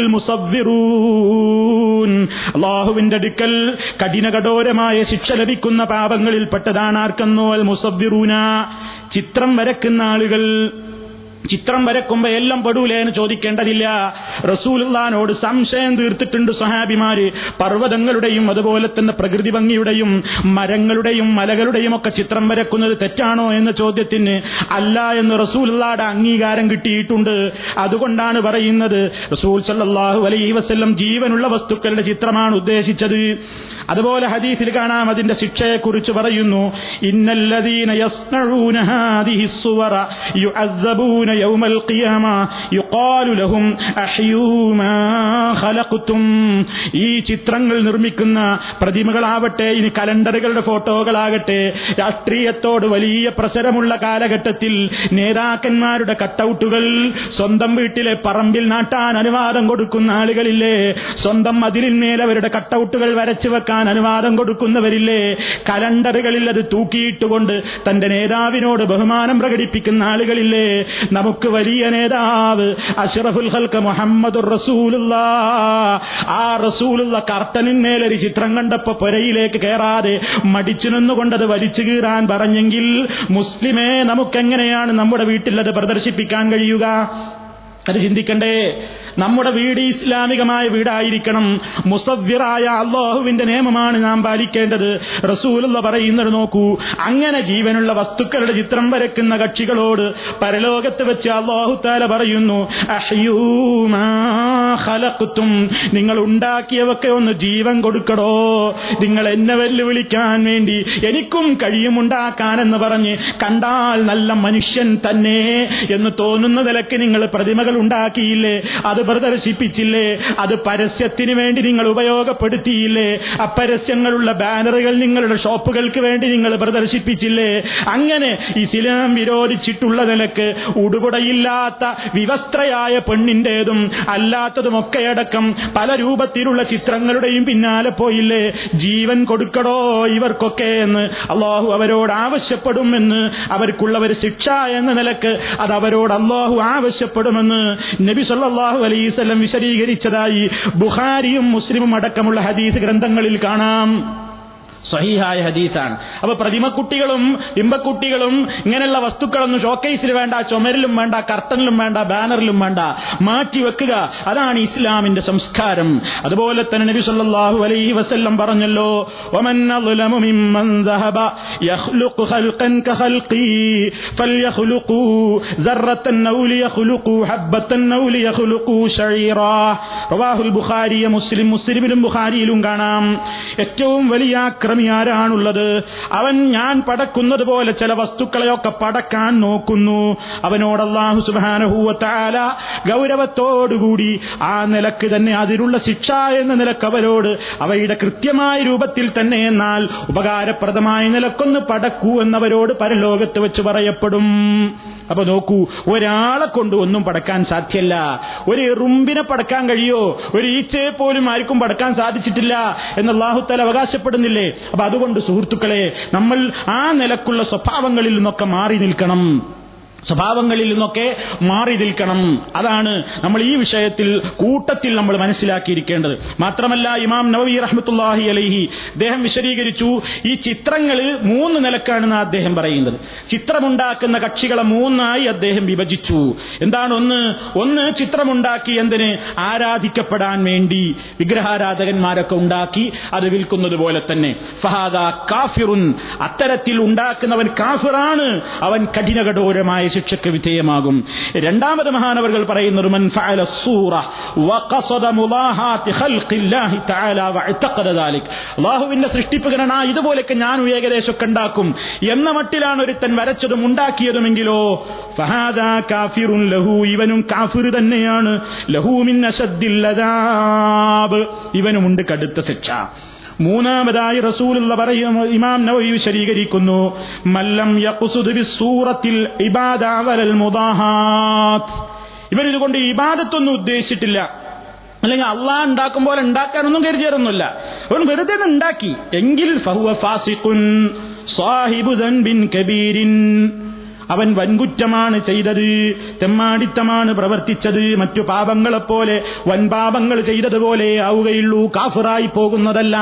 അള്ളാഹുവിന്റെ അടുക്കൽ കഠിനകഠോരമായ ശിക്ഷ ലഭിക്കുന്ന പാപങ്ങളിൽപ്പെട്ടതാണ് ആർക്കെന്നോ അൽ മുസവ്വിറൂന. ചിത്രം വരക്കുന്ന ആളുകൾ ചിത്രം വരക്കുമ്പോ എല്ലാം പെടൂലേ എന്ന് ചോദിക്കേണ്ടതില്ല. റസൂലുള്ളാനോട് സംശയം തീർത്തിട്ടുണ്ട് സഹാബിമാര് പർവതങ്ങളുടെയും അതുപോലെ തന്നെ പ്രകൃതി ഭംഗിയുടെയും മരങ്ങളുടെയും മലകളുടെയും ഒക്കെ ചിത്രം വരക്കുന്നത് തെറ്റാണോ എന്ന ചോദ്യത്തിന് അല്ല എന്ന് റസൂലുള്ളാടെ അംഗീകാരം കിട്ടിയിട്ടുണ്ട്. അതുകൊണ്ടാണ് പറയുന്നത് റസൂൽ സല്ലല്ലാഹു അലൈഹി വസ്ല്ലം ജീവനുള്ള വസ്തുക്കളുടെ ചിത്രമാണ് ഉദ്ദേശിച്ചത്. അതുപോലെ ഹദീസിൽ കാണാം അതിന്റെ ശിക്ഷയെക്കുറിച്ച് പറയുന്നു ഇന്നല്ലദീന യസ്നഊന യൗമൽ ഖിയാമ يقال لهم أحيوا ما خلقتم ഈ ചിത്രങ്ങൾ നിർമ്മിക്കുന്ന പ്രതിമകളാവട്ടെ ഇനി കലണ്ടറുകളുടെ ഫോട്ടോകളാകട്ടെ രാഷ്ട്രീയത്തോട് വലിയ പ്രസരമുള്ള കാലഘട്ടത്തിൽ നേതാക്കന്മാരുടെ കട്ടൗട്ടുകൾ സ്വന്തം വീട്ടിലെ പറമ്പിൽ നാട്ടാൻ അനുവാദം കൊടുക്കുന്ന ആളുകളില്ലേ? സ്വന്തം മതിലിന്മേൽ അവരുടെ കട്ടൗട്ടുകൾ വരച്ചു വെക്കാൻ അനുവാദം കൊടുക്കുന്നവരില്ലേ? കലണ്ടറുകളിൽ അത് തൂക്കിയിട്ടുകൊണ്ട് തന്റെ നേതാവിനോട് ബഹുമാനം പ്രകടിപ്പിക്കുന്ന ആളുകളില്ലേ? നമുക്ക് വലിയ നേതാവ് അഷറഫുൽ ഹൽക്ക് മുഹമ്മദ് റസൂലുള്ള. ആ റസൂലുള്ള കർട്ടനിന്മേലൊരു ചിത്രം കണ്ടപ്പോ പുരയിലേക്ക് കയറാതെ മടിച്ചു നിന്നുകൊണ്ടത് വലിച്ചു കീറാൻ പറഞ്ഞെങ്കിൽ മുസ്ലിമേ നമുക്കെങ്ങനെയാണ് നമ്മുടെ വീട്ടിലത് പ്രദർശിപ്പിക്കാൻ കഴിയുക? അത് ചിന്തിക്കണ്ടേ നമ്മുടെ വീട് ഇസ്ലാമികമായ വീടായിരിക്കണം. മുസവ്വിറായ അള്ളാഹുവിന്റെ നിയമമാണ് നാം പാലിക്കേണ്ടത്. റസൂലുള്ള പറയുന്നത് നോക്കൂ അങ്ങനെ ജീവനുള്ള വസ്തുക്കളുടെ ചിത്രം വരയ്ക്കുന്ന കക്ഷികളോട് പരലോകത്ത് വെച്ച് അള്ളാഹു താല പറയുന്നു നിങ്ങൾ ഉണ്ടാക്കിയവക്കെ ഒന്ന് ജീവൻ കൊടുക്കടോ. നിങ്ങൾ എന്നെ വെല്ലുവിളിക്കാൻ വേണ്ടി എനിക്കും കഴിയുമുണ്ടാക്കാനെന്ന് പറഞ്ഞ് കണ്ടാൽ നല്ല മനുഷ്യൻ തന്നെ എന്ന് തോന്നുന്ന നിലയ്ക്ക് നിങ്ങൾ പ്രതിമകൾ ഉണ്ടാക്കിയില്ലേ അത് പ്രദർശിപ്പിച്ചില്ലേ? അത് പരസ്യത്തിന് വേണ്ടി നിങ്ങൾ ഉപയോഗപ്പെടുത്തിയില്ലേ? അപ്പരസ്യങ്ങളുള്ള ബാനറുകൾ നിങ്ങളുടെ ഷോപ്പുകൾക്ക് വേണ്ടി നിങ്ങൾ പ്രദർശിപ്പിച്ചില്ലേ? അങ്ങനെ ഇസ്ലാം വിരോധിച്ചിട്ടുള്ള നിലയ്ക്ക് ഉടുപുടയില്ലാത്ത വിവസ്ത്രയായ പെണ്ണിന്റേതും അല്ലാത്തതുമൊക്കെയടക്കം പല രൂപത്തിലുള്ള ചിത്രങ്ങളുടെയും പിന്നാലെ പോയില്ലേ? ജീവൻ കൊടുക്കടോ ഇവർക്കൊക്കെ എന്ന് അള്ളാഹു അവരോട് ആവശ്യപ്പെടുമെന്ന് അവർക്കുള്ള ഒരു ശിക്ഷ എന്ന നിലയ്ക്ക് അത് അവരോട് അള്ളാഹു ആവശ്യപ്പെടുമെന്ന് നബി സല്ലാഹു അലൈസ് വിശദീകരിച്ചതായി ബുഹാരിയും മുസ്ലിമും അടക്കമുള്ള ഹദീസ് ഗ്രന്ഥങ്ങളിൽ കാണാം. സഹീഹായ ഹദീസാണ്. അപ്പൊ പ്രതിമക്കുട്ടികളും ബിംബക്കുട്ടികളും ഇങ്ങനെയുള്ള വസ്തുക്കളൊന്നും ഷോക്കേസിൽ വേണ്ട ചുമരിലും വേണ്ട കർട്ടനിലും വേണ്ട ബാനറിലും വേണ്ട. മാറ്റി വെക്കുക. അതാണ് ഇസ്ലാമിന്റെ സംസ്കാരം. അതുപോലെ തന്നെ നബി സല്ലാഹു അലൈഹി വസ്ല്ലം പറഞ്ഞല്ലോ മുസ്ലിം മുസ്ലിമിലും ബുഖാരിയിലും കാണാം. ഏറ്റവും വലിയ അക്രമി ആരാണുള്ളത്? അവൻ ഞാൻ പടക്കുന്നത് പോലെ ചില വസ്തുക്കളെയൊക്കെ പടക്കാൻ നോക്കുന്നു. അവനോട് അള്ളാഹു സുബാനഹൂവത്താല ഗൗരവത്തോടുകൂടി ആ നിലയ്ക്ക് തന്നെ അതിനുള്ള ശിക്ഷ എന്ന നിലയ്ക്ക് അവരോട് അവയുടെ കൃത്യമായ രൂപത്തിൽ തന്നെ എന്നാൽ ഉപകാരപ്രദമായ നിലക്കൊന്ന് പടക്കൂ എന്നവരോട് പരലോകത്ത് വെച്ച് പറയപ്പെടും. അപ്പൊ നോക്കൂ ഒരാളെ കൊണ്ട് ഒന്നും പടക്കാൻ സാധ്യല്ല. ഒരു എറുമ്പിനെ പടക്കാൻ കഴിയോ? ഒരു ഈച്ചയെ പോലും ആർക്കും പടക്കാൻ സാധിച്ചിട്ടില്ല എന്ന് അള്ളാഹുത്തല അവകാശപ്പെടുന്നില്ലേ? അപ്പൊ അതുകൊണ്ട് സുഹൃത്തുക്കളെ നമ്മൾ ആ നിലക്കുള്ള സ്വഭാവങ്ങളിൽ നിന്നൊക്കെ മാറി നിൽക്കണം. സ്വഭാവങ്ങളിൽ നിന്നൊക്കെ മാറി നിൽക്കണം. അതാണ് നമ്മൾ ഈ വിഷയത്തിൽ കൂട്ടത്തിൽ നമ്മൾ മനസ്സിലാക്കിയിരിക്കേണ്ടത്. മാത്രമല്ല ഇമാം നവവി റഹ്മത്തുല്ലാഹി അലൈഹി അദ്ദേഹം വിശദീകരിച്ചു ഈ ചിത്രങ്ങൾ മൂന്ന് നിലക്കാണെന്ന് അദ്ദേഹം പറയുന്നത്. ചിത്രമുണ്ടാക്കുന്ന കക്ഷികളെ മൂന്നായി അദ്ദേഹം വിഭജിച്ചു. എന്താണ് ഒന്ന്? ഒന്ന് ചിത്രമുണ്ടാക്കി എന്തിന്? ആരാധിക്കപ്പെടാൻ വേണ്ടി വിഗ്രഹാരാധകന്മാരൊക്കെ ഉണ്ടാക്കി അത് വിൽക്കുന്നത് പോലെ തന്നെ. ഫഹാദ കാഫിറുൻ അത്തരത്തിൽ ഉണ്ടാക്കുന്നവൻ കാഫിറാണ്. അവൻ കഠിനകഠോരമായ ശിക്ഷയ്ക്ക് വിധേയമാകും. രണ്ടാമത് മഹാനവറുകൾ പറയുന്നത് മൻ ഫഅല സൂറ ഖൽഖില്ലാഹി തആല ഇതുപോലെയൊക്കെ ഞാൻ ഏകദേശമൊക്കെ ഉണ്ടാക്കും. എന്ന മട്ടിലാണ് ഒരുത്തൻ വരച്ചതും ഉണ്ടാക്കിയതുമെങ്കിലോ ഫഹാദാ കാഫിറുൻ ലഹു ഇവനും കാഫിർ തന്നെയാണ്. ലഹു ഇവനുമുണ്ട് കടുത്ത ശിക്ഷ. മൂന്നാമതായി റസൂലുള്ള പറയും ഇമാം നവവി വിശദീകരിക്കുന്നു മല്ലം ബിസ്സൂറത്തിൽ ഇബാദ ഇവരിതുകൊണ്ട് ഇബാദത്തൊന്നും ഉദ്ദേശിച്ചിട്ടില്ല. അല്ലെങ്കിൽ അള്ളാഹ് ഉണ്ടാക്കും പോലെ ഉണ്ടാക്കാനൊന്നും കരുതിയതൊന്നുമില്ല അവൻ വെറുതെ ഉണ്ടാക്കി. എങ്കിൽ ഫാസിഖുൻ സാഹിബു ബിൻ കബീരിൻ. അവൻ വൻകുറ്റമാണ് ചെയ്തത്. തെമ്മാടിത്തമാണ് പ്രവർത്തിച്ചത്. മറ്റു പാപങ്ങളെപ്പോലെ വൻപാപങ്ങൾ ചെയ്തതുപോലെ ആവുകയുള്ളൂ. കാഫിറായി പോകുന്നതല്ല.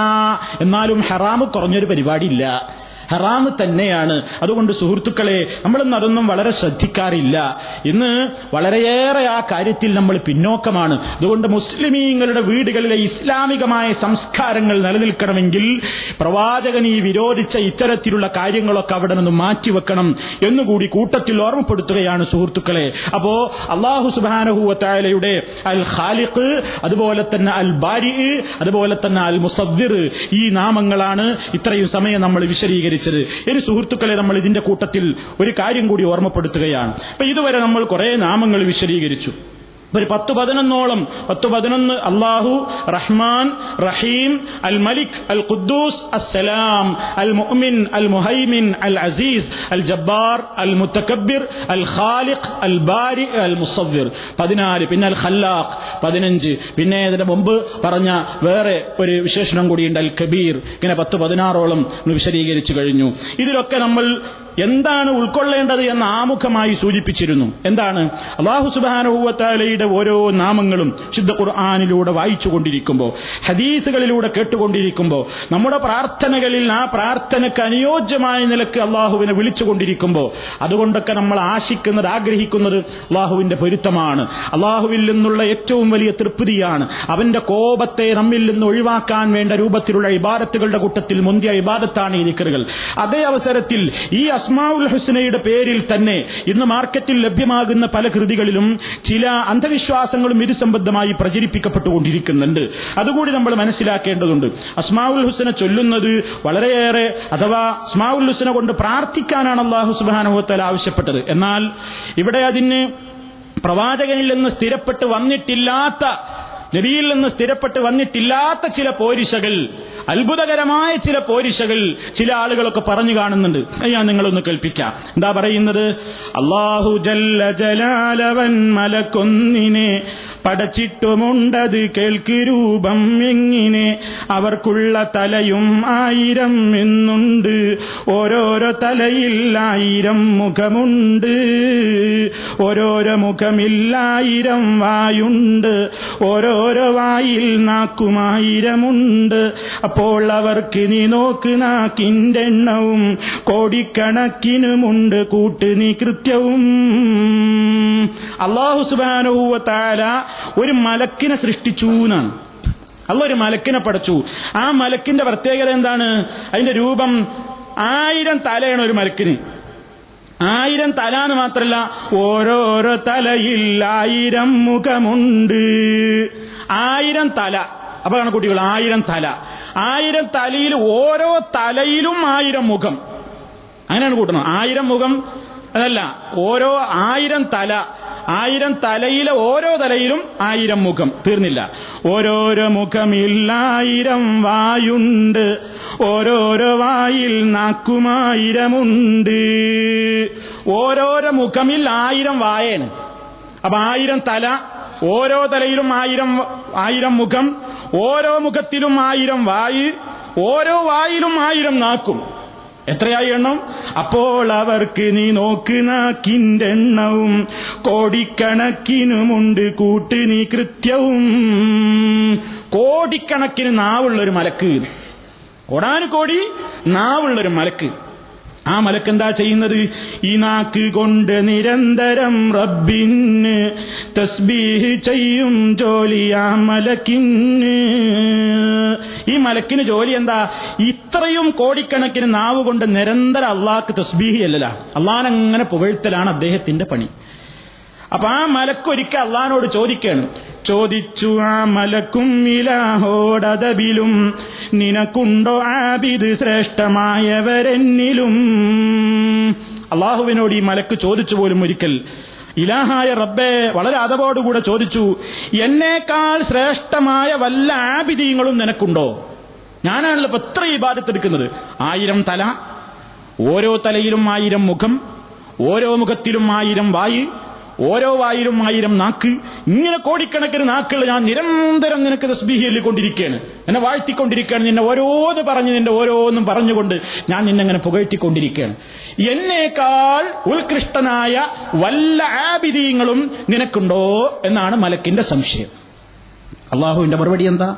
എന്നാലും ഹറാമ് കുറഞ്ഞൊരു പരിപാടിയില്ല. ഹറാമ് തന്നെയാണ്. അതുകൊണ്ട് സുഹൃത്തുക്കളെ നമ്മളൊന്നും അതൊന്നും വളരെ ശ്രദ്ധിക്കാറില്ല. ഇന്ന് വളരെയേറെ ആ കാര്യത്തിൽ നമ്മൾ പിന്നോക്കമാണ്. അതുകൊണ്ട് മുസ്ലിമീങ്ങളുടെ വീടുകളിലെ ഇസ്ലാമികമായ സംസ്കാരങ്ങൾ നിലനിൽക്കണമെങ്കിൽ പ്രവാചകൻ ഈ വിരോധിച്ച ഇത്തരത്തിലുള്ള കാര്യങ്ങളൊക്കെ അവിടെ നിന്ന് മാറ്റിവെക്കണം എന്നുകൂടി കൂട്ടത്തിൽ ഓർമ്മപ്പെടുത്തുകയാണ് സുഹൃത്തുക്കളെ. അപ്പോ അള്ളാഹു സുബാനഹുവത്തായാലയുടെ അൽ ഖാലിഖ് അതുപോലെ തന്നെ അൽ ബാരി അതുപോലെ തന്നെ അൽ മുസദ്ദിർ ഈ നാമങ്ങളാണ് ഇത്രയും സമയം നമ്മൾ വിശദീകരിച്ചത് ഒരു സുഹൃത്തുക്കളെ നമ്മൾ ഇതിന്റെ കൂട്ടത്തിൽ ഒരു കാര്യം കൂടി ഓർമ്മപ്പെടുത്തുകയാണ്. അപ്പൊ ഇതുവരെ നമ്മൾ കുറെ നാമങ്ങൾ വിശദീകരിച്ചു. ഒരു പത്ത് പതിനൊന്നോളം പത്ത് പതിനൊന്ന് അള്ളാഹു റഹ്മാൻ റഹീം അൽ മലിക് അൽ ഖുദ്ദൂസ് അസ്സലാം അൽ മുഅ്മിൻ അൽ മുഹൈമിൻ അൽ അസീസ് അൽ ജബ്ബാർ അൽ മുത്തക്കബിർ അൽ ഖാലിഖ് അൽ ബാരി അൽ മുസവ്വിർ പതിനാല് പിന്നെ അൽ ഖല്ലാഖ് പതിനഞ്ച്. പിന്നെ ഇതിന്റെ മുമ്പ് പറഞ്ഞ വേറെ ഒരു വിശേഷണം കൂടിയുണ്ട് അൽ കബീർ ഇങ്ങനെ പത്ത് പതിനാറോളം വിശദീകരിച്ചു കഴിഞ്ഞു. ഇതിലൊക്കെ നമ്മൾ എന്താണ് ഉൾക്കൊള്ളേണ്ടത് എന്ന് ആമുഖമായി സൂചിപ്പിച്ചിരുന്നു. എന്താണ്? അള്ളാഹു സുബാനുഭവത്താലയുടെ ഓരോ നാമങ്ങളും ശുദ്ധ ഖുർആാനിലൂടെ വായിച്ചുകൊണ്ടിരിക്കുമ്പോൾ ഹദീസുകളിലൂടെ കേട്ടുകൊണ്ടിരിക്കുമ്പോൾ നമ്മുടെ പ്രാർത്ഥനകളിൽ ആ പ്രാർത്ഥനയ്ക്ക് അനുയോജ്യമായ നിലയ്ക്ക് അള്ളാഹുവിനെ വിളിച്ചുകൊണ്ടിരിക്കുമ്പോൾ അതുകൊണ്ടൊക്കെ നമ്മൾ ആശിക്കുന്നത് ആഗ്രഹിക്കുന്നത് അള്ളാഹുവിന്റെ പൊരുത്തമാണ്. അള്ളാഹുവിൽ നിന്നുള്ള ഏറ്റവും വലിയ തൃപ്തിയാണ് അവന്റെ കോപത്തെ നമ്മിൽ നിന്ന് ഒഴിവാക്കാൻ വേണ്ട രൂപത്തിലുള്ള ഇബാദത്തുകളുടെ കൂട്ടത്തിൽ മുന്തിയ ഇബാദത്താണ് ഈ നിക്കറുകൾ അതേ അവസരത്തിൽ ഈ അസ്മാഉൽ ഹുസ്നയുടെ പേരിൽ തന്നെ ഇന്ന് മാർക്കറ്റിൽ ലഭ്യമാകുന്ന പല കൃതികളിലും ചില അന്ധവിശ്വാസങ്ങളും ഇത് സംബന്ധമായി പ്രചരിപ്പിക്കപ്പെട്ടുകൊണ്ടിരിക്കുന്നുണ്ട്. അതുകൂടി നമ്മൾ മനസ്സിലാക്കേണ്ടതുണ്ട്. അസ്മാഉൽ ഹുസ്ന ചൊല്ലുന്നത് വളരെയേറെ അഥവാ അസ്മാഉൽ ഹുസ്ന കൊണ്ട് പ്രാർത്ഥിക്കാനാണ് അള്ളാഹു സുബാനുഭവത്താൽ ആവശ്യപ്പെട്ടത്. എന്നാൽ ഇവിടെ അതിന് പ്രവാചകനിൽ നിന്ന് സ്ഥിരപ്പെട്ട് വന്നിട്ടില്ലാത്ത നബിയിൽ നിന്ന് സ്ഥിരപ്പെട്ട് വന്നിട്ടില്ലാത്ത ചില പോരിശകൾ അത്ഭുതകരമായ ചില പോരിശകൾ ചില ആളുകളൊക്കെ പറഞ്ഞു കാണുന്നുണ്ട്. ഞാൻ നിങ്ങളൊന്ന് കേൾപ്പിക്കാം. എന്താ പറയുന്നത്? അള്ളാഹു ജല്ല ജലാലവൻ മലക്കൊന്നിനെ പടച്ചിട്ടുമുണ്ടത് കേൾക്ക് രൂപം എങ്ങിനെ. അവർക്കുള്ള തലയും ആയിരം എന്നുണ്ട്. ഓരോരോ തലയിൽ ആയിരം മുഖമുണ്ട്. ഓരോരോ മുഖമില്ലായിരം വായുണ്ട്. ഓരോരോ വായിൽ നാക്കുമായിരമുണ്ട് അപ്പോൾ അവർക്ക് നീ നോക്ക് നാക്കിന്റെ എണ്ണവും കോടിക്കണക്കിനുമുണ്ട് കൂട്ട് നീ കൃത്യവും. അള്ളാഹു സുബാനുവത്താല ഒരു മലക്കിനെ സൃഷ്ടിച്ചു എന്നാണ്. അല്ല ഒരു മലക്കിനെ പഠിച്ചു ആ മലക്കിന്റെ പ്രത്യേകത എന്താണ്? അതിന്റെ രൂപം ആയിരം തലയാണ് ഒരു മലക്കിന്. ആയിരം തല എന്ന് മാത്രല്ല ഓരോരോ തലയിൽ ആയിരം മുഖമുണ്ട്. ആയിരം തല. അപ്പൊ കുട്ടികൾ ആയിരം തല. ആയിരം തലയിൽ ഓരോ തലയിലും ആയിരം മുഖം. അങ്ങനെയാണ് കൂട്ടണം ആയിരം മുഖം അതല്ല ഓരോ ആയിരം തല. ആയിരം തലയിലെ ഓരോ തലയിലും ആയിരം മുഖം. തീർന്നില്ല. ഓരോരോ മുഖമില്ലായിരം വായുണ്ട്. ഓരോരോ വായിൽ നാക്കുമായിരമുണ്ട്. ഓരോരോ മുഖമിൽ ആയിരം വായാണ്. അപ്പൊ ആയിരം തല ഓരോ തലയിലും ആയിരം ആയിരം മുഖം ഓരോ മുഖത്തിലും ആയിരം വായ് ഓരോ വായിലും ആയിരം നാക്കും. എത്രയായി എണ്ണം? അപ്പോൾ അവർക്ക് നീ നോക്ക് നാക്കിന്റെ എണ്ണവും കോടിക്കണക്കിനുമുണ്ട് കൂട്ട് നീ കൃത്യവും. കോടിക്കണക്കിന് നാവുള്ളൊരു മലക്ക്. കോടാനു കോടി നാവുള്ളൊരു മലക്ക്. ആ മലക്കെന്താ ചെയ്യുന്നത്? ഈ നാക്ക് കൊണ്ട് നിരന്തരം റബ്ബിന് തസ്ബീഹ് ചെയ്യും ജോലി ആ മലക്കിന്. ഈ മലക്കിന് ജോലി എന്താ? ഇത്രയും കോടിക്കണക്കിന് നാവ് കൊണ്ട് നിരന്തരം അള്ളാഹ്ക്ക് തസ്ബീഹി അല്ലല്ല അള്ളാഹനങ്ങനെ പുകഴ്ത്തലാണ് അദ്ദേഹത്തിന്റെ പണി. അപ്പൊ ആ മലക്കൊരിക്കൽ അള്ളഹാനോട് ചോദിക്കണം ചോദിച്ചു ആ മലക്കും ഇലാഹോടതബിലും നിനക്കുണ്ടോ ആബിദ് ശ്രേഷ്ഠമായവരെന്നിലും? അള്ളാഹുവിനോട് ഈ മലക്ക് ചോദിച്ചു പോലും ഒരിക്കൽ. ഇലാഹായ റബ്ബെ വളരെ അതവോടുകൂടെ ചോദിച്ചു എന്നേക്കാൾ ശ്രേഷ്ഠമായ വല്ല ആബിദീങ്ങളും നിനക്കുണ്ടോ? ഞാനാണല്ലോ ഇപ്പൊ എത്ര ഇബാദത്തെടുക്കുന്നത്. ആയിരം തല ഓരോ തലയിലും ആയിരം മുഖം ഓരോ മുഖത്തിലും ആയിരം വായ് ഓരോ ആയിരം ആയിരം നാക്ക് ഇങ്ങനെ കോടിക്കണക്കിന് നാക്കുകൾ ഞാൻ നിരന്തരം നിനക്ക് തസ്ബീഹി കൊണ്ടിരിക്കുകയാണ് എന്നെ വാഴ്ത്തിക്കൊണ്ടിരിക്കുകയാണ് നിന്നെ ഓരോന്ന് പറഞ്ഞ് നിന്റെ ഓരോന്നും പറഞ്ഞുകൊണ്ട് ഞാൻ നിന്നെ അങ്ങനെ പുകഴ്ത്തിക്കൊണ്ടിരിക്കുകയാണ് എന്നേക്കാൾ ഉത്കൃഷ്ടനായ വല്ല ആബിദീങ്ങളും നിനക്കുണ്ടോ എന്നാണ് മലക്കിന്റെ സംശയം. അള്ളാഹുവിന്റെ മറുപടി എന്താ?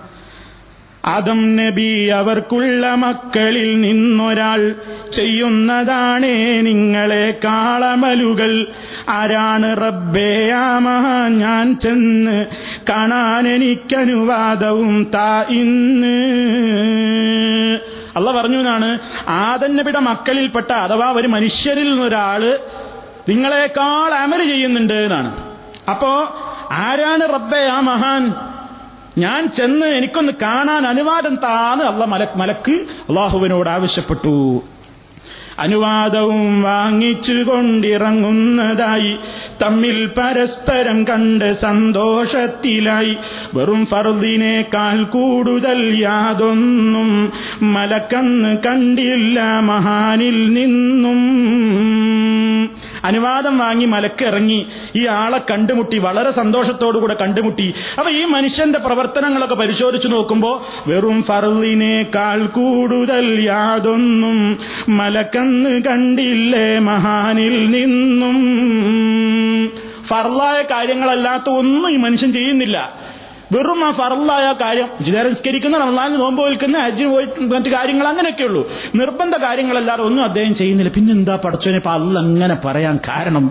ആദം നബി അവർക്കുള്ള മക്കളിൽ നിന്നൊരാൾ ചെയ്യുന്നതാണേ നിങ്ങളെ കാളമലുകൾ. ആരാണ് റബ്ബേ ആമഹ ഞാൻ ചെന്ന് കാണാൻ എനിക്കനുവാദവും താ ഇന്ന്. അല്ല പറഞ്ഞു എന്നാണ്. ആദന്നബിയുടെ മക്കളിൽപ്പെട്ട അഥവാ ഒരു മനുഷ്യരിൽ നിന്നൊരാൾ നിങ്ങളെക്കാൾ അമൽ ചെയ്യുന്നുണ്ട് എന്നാണ്. അപ്പോ ആരാണ് റബ്ബേ ആ മഹാൻ? ഞാൻ ചെന്ന് എനിക്കൊന്ന് കാണാൻ അനുവാദം താന്ന് അല്ല മലക്ക് മലക്ക് അള്ളാഹുവിനോട് ആവശ്യപ്പെട്ടു. അനുവാദവും വാങ്ങിച്ചു കൊണ്ടിറങ്ങുന്നതായി തമ്മിൽ പരസ്പരം കണ്ട് സന്തോഷത്തിലായി. വെറും ഫർദിനേക്കാൾ കൂടുതൽ യാതൊന്നും മലക്കന്ന് കണ്ടില്ല മഹാനിൽ നിന്നും. അനുവാദം വാങ്ങി മലക്ക് ഇറങ്ങി ഈ ആളെ കണ്ടുമുട്ടി വളരെ സന്തോഷത്തോടുകൂടെ കണ്ടുമുട്ടി. അപ്പൊ ഈ മനുഷ്യന്റെ പ്രവർത്തനങ്ങളൊക്കെ പരിശോധിച്ചു നോക്കുമ്പോ വെറും ഫറുവിനേക്കാൾ കൂടുതൽ യാതൊന്നും മലക്കന്ന് കണ്ടില്ലേ മഹാനിൽ നിന്നും. ഫർലായ കാര്യങ്ങളല്ലാത്ത ഒന്നും ഈ മനുഷ്യൻ ചെയ്യുന്നില്ല. വെറും ആ ഫറലായ കാര്യം. ജിതരസ്കരിക്കുന്ന റമദാനിന് നോമ്പ് വിൽക്കുന്ന ഹജ്ജിന് പോയി മറ്റു കാര്യങ്ങൾ അങ്ങനെയൊക്കെയുള്ളൂ. നിർബന്ധ കാര്യങ്ങളല്ലാതെ ഒന്നും അദ്ദേഹം ചെയ്യുന്നില്ല. പിന്നെന്താ പടച്ചോനെ ഇപ്പൊ അല്ല അങ്ങനെ പറയാൻ കാരണം?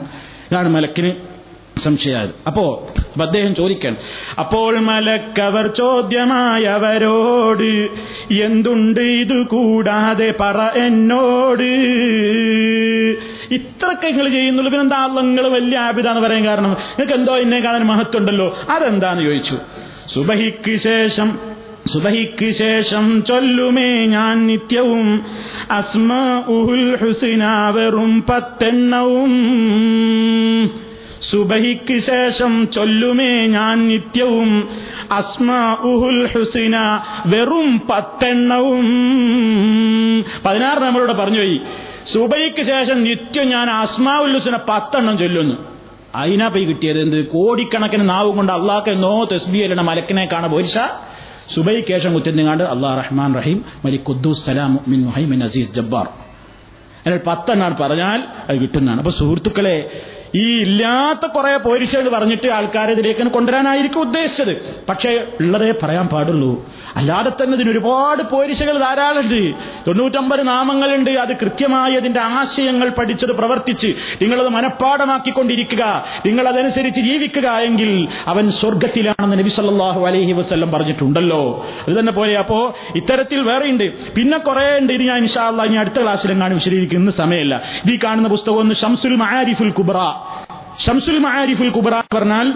ഇതാണ് മലക്കിന് സംശയമായത്. അപ്പോ അദ്ദേഹം ചോദിക്കാൻ അപ്പോൾ മലക്കവർ ചോദ്യമായവരോട് എന്തുണ്ട് ഇത് കൂടാതെ പറ എന്നോട്? ഇത്രക്കെ നിങ്ങൾ ചെയ്യുന്നുള്ളൂ. പിന്നെന്താ നിങ്ങൾ വലിയ ആപിതാന്ന് പറയാൻ കാരണം? നിങ്ങൾക്ക് എന്തോ എന്നെ കാണാൻ മഹത്വമുണ്ടല്ലോ. അതെന്താന്ന് ചോദിച്ചു? സുബഹിക്ക് ശേഷം സുബഹിക്ക് ശേഷം ചൊല്ലുമേ ഞാൻ നിത്യവും. അസ്മ ഉഹുൽ ഹുസിന വെറും പത്തെണ്ണവും. സുബഹിക്ക് ശേഷം ചൊല്ലുമേ ഞാൻ നിത്യവും. അസ്മ ഉഹുൽ ഹുസിന വെറും പത്തെണ്ണവും. പതിനാറ് നമ്മളോട് പറഞ്ഞുപോയി സുബൈക്ക് ശേഷം നിത്യം ഞാൻ അസ്മാ ഉൽ ഹുസിന പത്തെണ്ണം ചൊല്ലുന്നു. അതിനാ പോയി കിട്ടിയത്? എന്ത്? കോടിക്കണക്കിന് നാവ് കൊണ്ട് അള്ളാഹ് എന്നോ തസ്ബിയലിന്റെ മലക്കിനെ കാണ പോരിച്ച സുബൈ കേശം കുത്തിരുന്നാണ്ട് അള്ളാഹ് റഹ്മാൻ റഹീം മലി ഖുദ്ദൂസ് സലാം മിൻ അസീസ് ജബ്ബാർ. അതിൽ പത്തെണ്ണാണ് പറഞ്ഞാൽ അത് കിട്ടുന്നതാണ്. അപ്പൊ സുഹൃത്തുക്കളെ ഈ ഇല്ലാത്ത കുറെ പോരിശകൾ പറഞ്ഞിട്ട് ആൾക്കാരെ ഇതിലേക്ക് കൊണ്ടുവരാനായിരിക്കും ഉദ്ദേശിച്ചത്. പക്ഷേ ഉള്ളതേ പറയാൻ പാടുള്ളൂ. അല്ലാതെ തന്നെ ഇതിന് ഒരുപാട് പോരിശകൾ ധാരാളമുണ്ട്. തൊണ്ണൂറ്റമ്പത് നാമങ്ങളുണ്ട്. അത് കൃത്യമായി അതിന്റെ ആശയങ്ങൾ പഠിച്ചത് പ്രവർത്തിച്ച് നിങ്ങളത് മനഃപ്പാടമാക്കിക്കൊണ്ടിരിക്കുക നിങ്ങൾ അതനുസരിച്ച് ജീവിക്കുക എങ്കിൽ അവൻ സ്വർഗത്തിലാണെന്ന് നബി സല്ലല്ലാഹു അലൈഹി വസല്ലം പറഞ്ഞിട്ടുണ്ടല്ലോ. അത് തന്നെ പോലെ അപ്പോ ഇത്തരത്തിൽ വേറെയുണ്ട്. പിന്നെ കുറെ ഉണ്ട്. ഇനി ഞാൻ ഇൻഷാല്ല ഇനി അടുത്ത ക്ലാസ്സിലെങ്ങാനും വിശദീകരിക്കുന്ന സമയമല്ല. ഇത് ഈ കാണുന്ന പുസ്തകം ഒന്ന് ഷംസുൽ കുബ്ര. ഷംസുൽ മഹാരിഫുൽ കുബറ പറഞ്ഞാൽ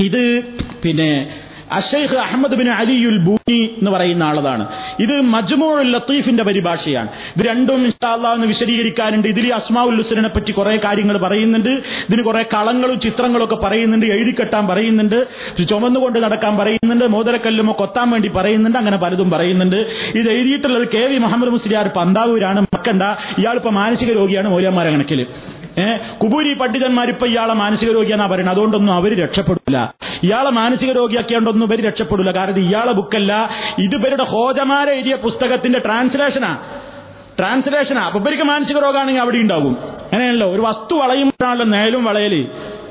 ഇത് പിന്നെ അഷൈഖ് അഹമ്മദ് ബിൻ അലിയുൽ ബൂനി എന്ന് പറയുന്ന ആളതാണ്. ഇത് മജ്മുഉൽ ലത്തീഫിന്റെ പരിഭാഷയാണ്. ഇത് രണ്ടും ഇഷ്ടാന്ന് വിശദീകരിക്കാനുണ്ട്. ഇതിൽ അസ്മാഉൽ ഹുസനെ പറ്റി കുറെ കാര്യങ്ങൾ പറയുന്നുണ്ട്. ഇതിന് കുറെ കളങ്ങളും ചിത്രങ്ങളും ഒക്കെ പറയുന്നുണ്ട്. എഴുതിക്കെട്ടാൻ പറയുന്നുണ്ട്. ചുമന്നുകൊണ്ട് നടക്കാൻ പറയുന്നുണ്ട്. മോതിരക്കല്ലുമോ കൊത്താൻ വേണ്ടി പറയുന്നുണ്ട്. അങ്ങനെ പലതും പറയുന്നുണ്ട്. ഇത് എഴുതിയിട്ടുള്ളത് കെ വി മുഹമ്മദ് മുസ്ലിയാർ പന്താവൂരാണ്. മക്കണ്ട. ഇയാളിപ്പോ മാനസിക രോഗിയാണ്. മൗര്യന്മാരെ കണക്കിൽ. ഏഹ് കുബൂരി പണ്ഡിതന്മാർ ഇപ്പൊ ഇയാളെ മാനസിക രോഗിയാണ് പറയുന്നത്. അതുകൊണ്ടൊന്നും അവർ രക്ഷപ്പെടില്ല. ഇയാളെ മാനസിക രോഗിയാക്കിയോണ്ടൊന്നും ഇവർ രക്ഷപ്പെടില്ല. കാരണം ഇയാളെ ബുക്കല്ല. ഇത് ഇവരുടെ ഹോജമാരെ എഴുതിയ പുസ്തകത്തിന്റെ ട്രാൻസ്ലേഷനാ. ട്രാൻസ്ലേഷനാ. അപ്പൊ ഇവർക്ക് മാനസിക രോഗമാണെങ്കിൽ അവിടെ ഉണ്ടാവും അങ്ങനെയല്ലോ ഒരു വസ്തു വളയുമ്പോഴാണല്ലോ നേലും വളയൽ.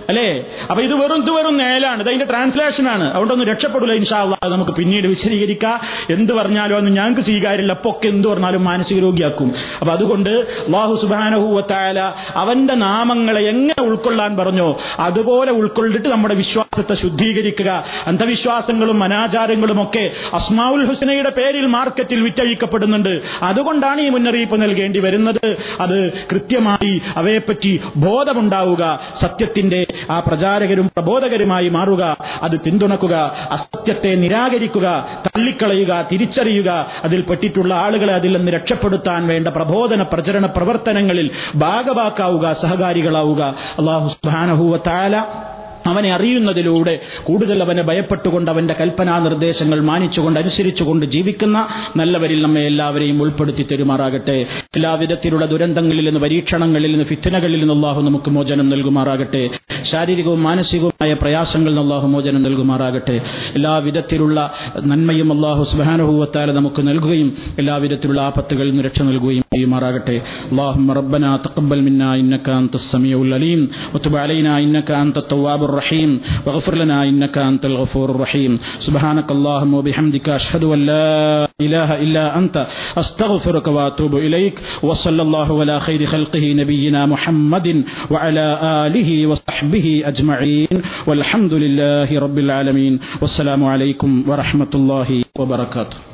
അല്ലേ? അപ്പൊ ഇത് വെറും ഇത് വെറും നേലാണ് ഇത് അതിന്റെ ട്രാൻസ്ലേഷൻ ആണ്. അതുകൊണ്ടൊന്നും രക്ഷപ്പെടില്ല ഇൻഷാല്ല നമുക്ക് പിന്നീട് വിശദീകരിക്കാം. എന്ത് പറഞ്ഞാലും അന്ന് ഞങ്ങൾക്ക് സ്വീകാര്യമില്ല അപ്പൊ ഒക്കെ എന്ത് പറഞ്ഞാലും മാനസിക രോഗിയാക്കും. അപ്പൊ അതുകൊണ്ട് അള്ളാഹു സുബാനഹൂവത്തായാല അവന്റെ നാമങ്ങളെ എങ്ങനെ ഉൾക്കൊള്ളാൻ പറഞ്ഞോ അതുപോലെ ഉൾക്കൊണ്ടിട്ട് നമ്മുടെ വിശ്വാസത്തെ ശുദ്ധീകരിക്കുക. അന്ധവിശ്വാസങ്ങളും അനാചാരങ്ങളും ഒക്കെ അസ്മാവുൽ ഹുസനയുടെ പേരിൽ മാർക്കറ്റിൽ വിറ്റഴിക്കപ്പെടുന്നുണ്ട്. അതുകൊണ്ടാണ് ഈ മുന്നറിയിപ്പ് നൽകേണ്ടി വരുന്നത്. അത് കൃത്യമായി അവയെപ്പറ്റി ബോധമുണ്ടാവുക. സത്യത്തിന്റെ ആ പ്രചാരകരും പ്രബോധകരുമായി മാറുക അത് പിന്തുണക്കുക അസത്യത്തെ നിരാകരിക്കുക തള്ളിക്കളയുക തിരിച്ചറിയുക അതിൽ പെട്ടിട്ടുള്ള ആളുകളെ അതിൽ നിന്ന് രക്ഷപ്പെടുത്താൻ വേണ്ട പ്രബോധന പ്രചരണ പ്രവർത്തനങ്ങളിൽ ഭാഗവാക്കാവുക സഹകാരികളാവുക. അള്ളാഹു സുബാനഹുവ താല അവനെ അറിയുന്നതിലൂടെ കൂടുതൽ അവനെ ഭയപ്പെട്ടുകൊണ്ട് അവന്റെ കൽപ്പനാ നിർദ്ദേശങ്ങൾ മാനിച്ചുകൊണ്ട് അനുസരിച്ചുകൊണ്ട് ജീവിക്കുന്ന നല്ലവരിൽ നമ്മെ എല്ലാവരെയും ഉൾപ്പെടുത്തി തെരുമാറാകട്ടെ എല്ലാവിധത്തിലുള്ള ദുരന്തങ്ങളിൽ നിന്ന് പരീക്ഷണങ്ങളിൽ നിന്ന് ഫിത്തനകളിൽ നിന്ന് അള്ളാഹു നമുക്ക് മോചനം നൽകുമാറാകട്ടെ ശാരീരികവും മാനസികവുമായ പ്രയാസങ്ങളിൽ നിന്ന് അള്ളാഹു മോചനം നൽകുമാറാകട്ടെ എല്ലാവിധത്തിലുള്ള നന്മയും അള്ളാഹു സുബാനുഭൂവത്താല നമുക്ക് നൽകുകയും എല്ലാവിധത്തിലുള്ള ആപത്തുകളിൽ നിന്ന് രക്ഷ നൽകുകയും ചെയ്യുമാറാകട്ടെ اللهم ربنا تقبل منا إنك أنت السميع العليم وتب علينا إنك أنت التواب الرحيم. واغفر لنا إنك أنت الغفور الرحيم. سبحانك اللهم وبحمدك أشهد أن لا إله إلا أنت. أستغفرك وأتوب إليك. وصلى الله على خير خلقه نبينا محمد وعلى آله وصحبه أجمعين. والحمد لله رب العالمين. والسلام عليكم ورحمة الله وبركاته.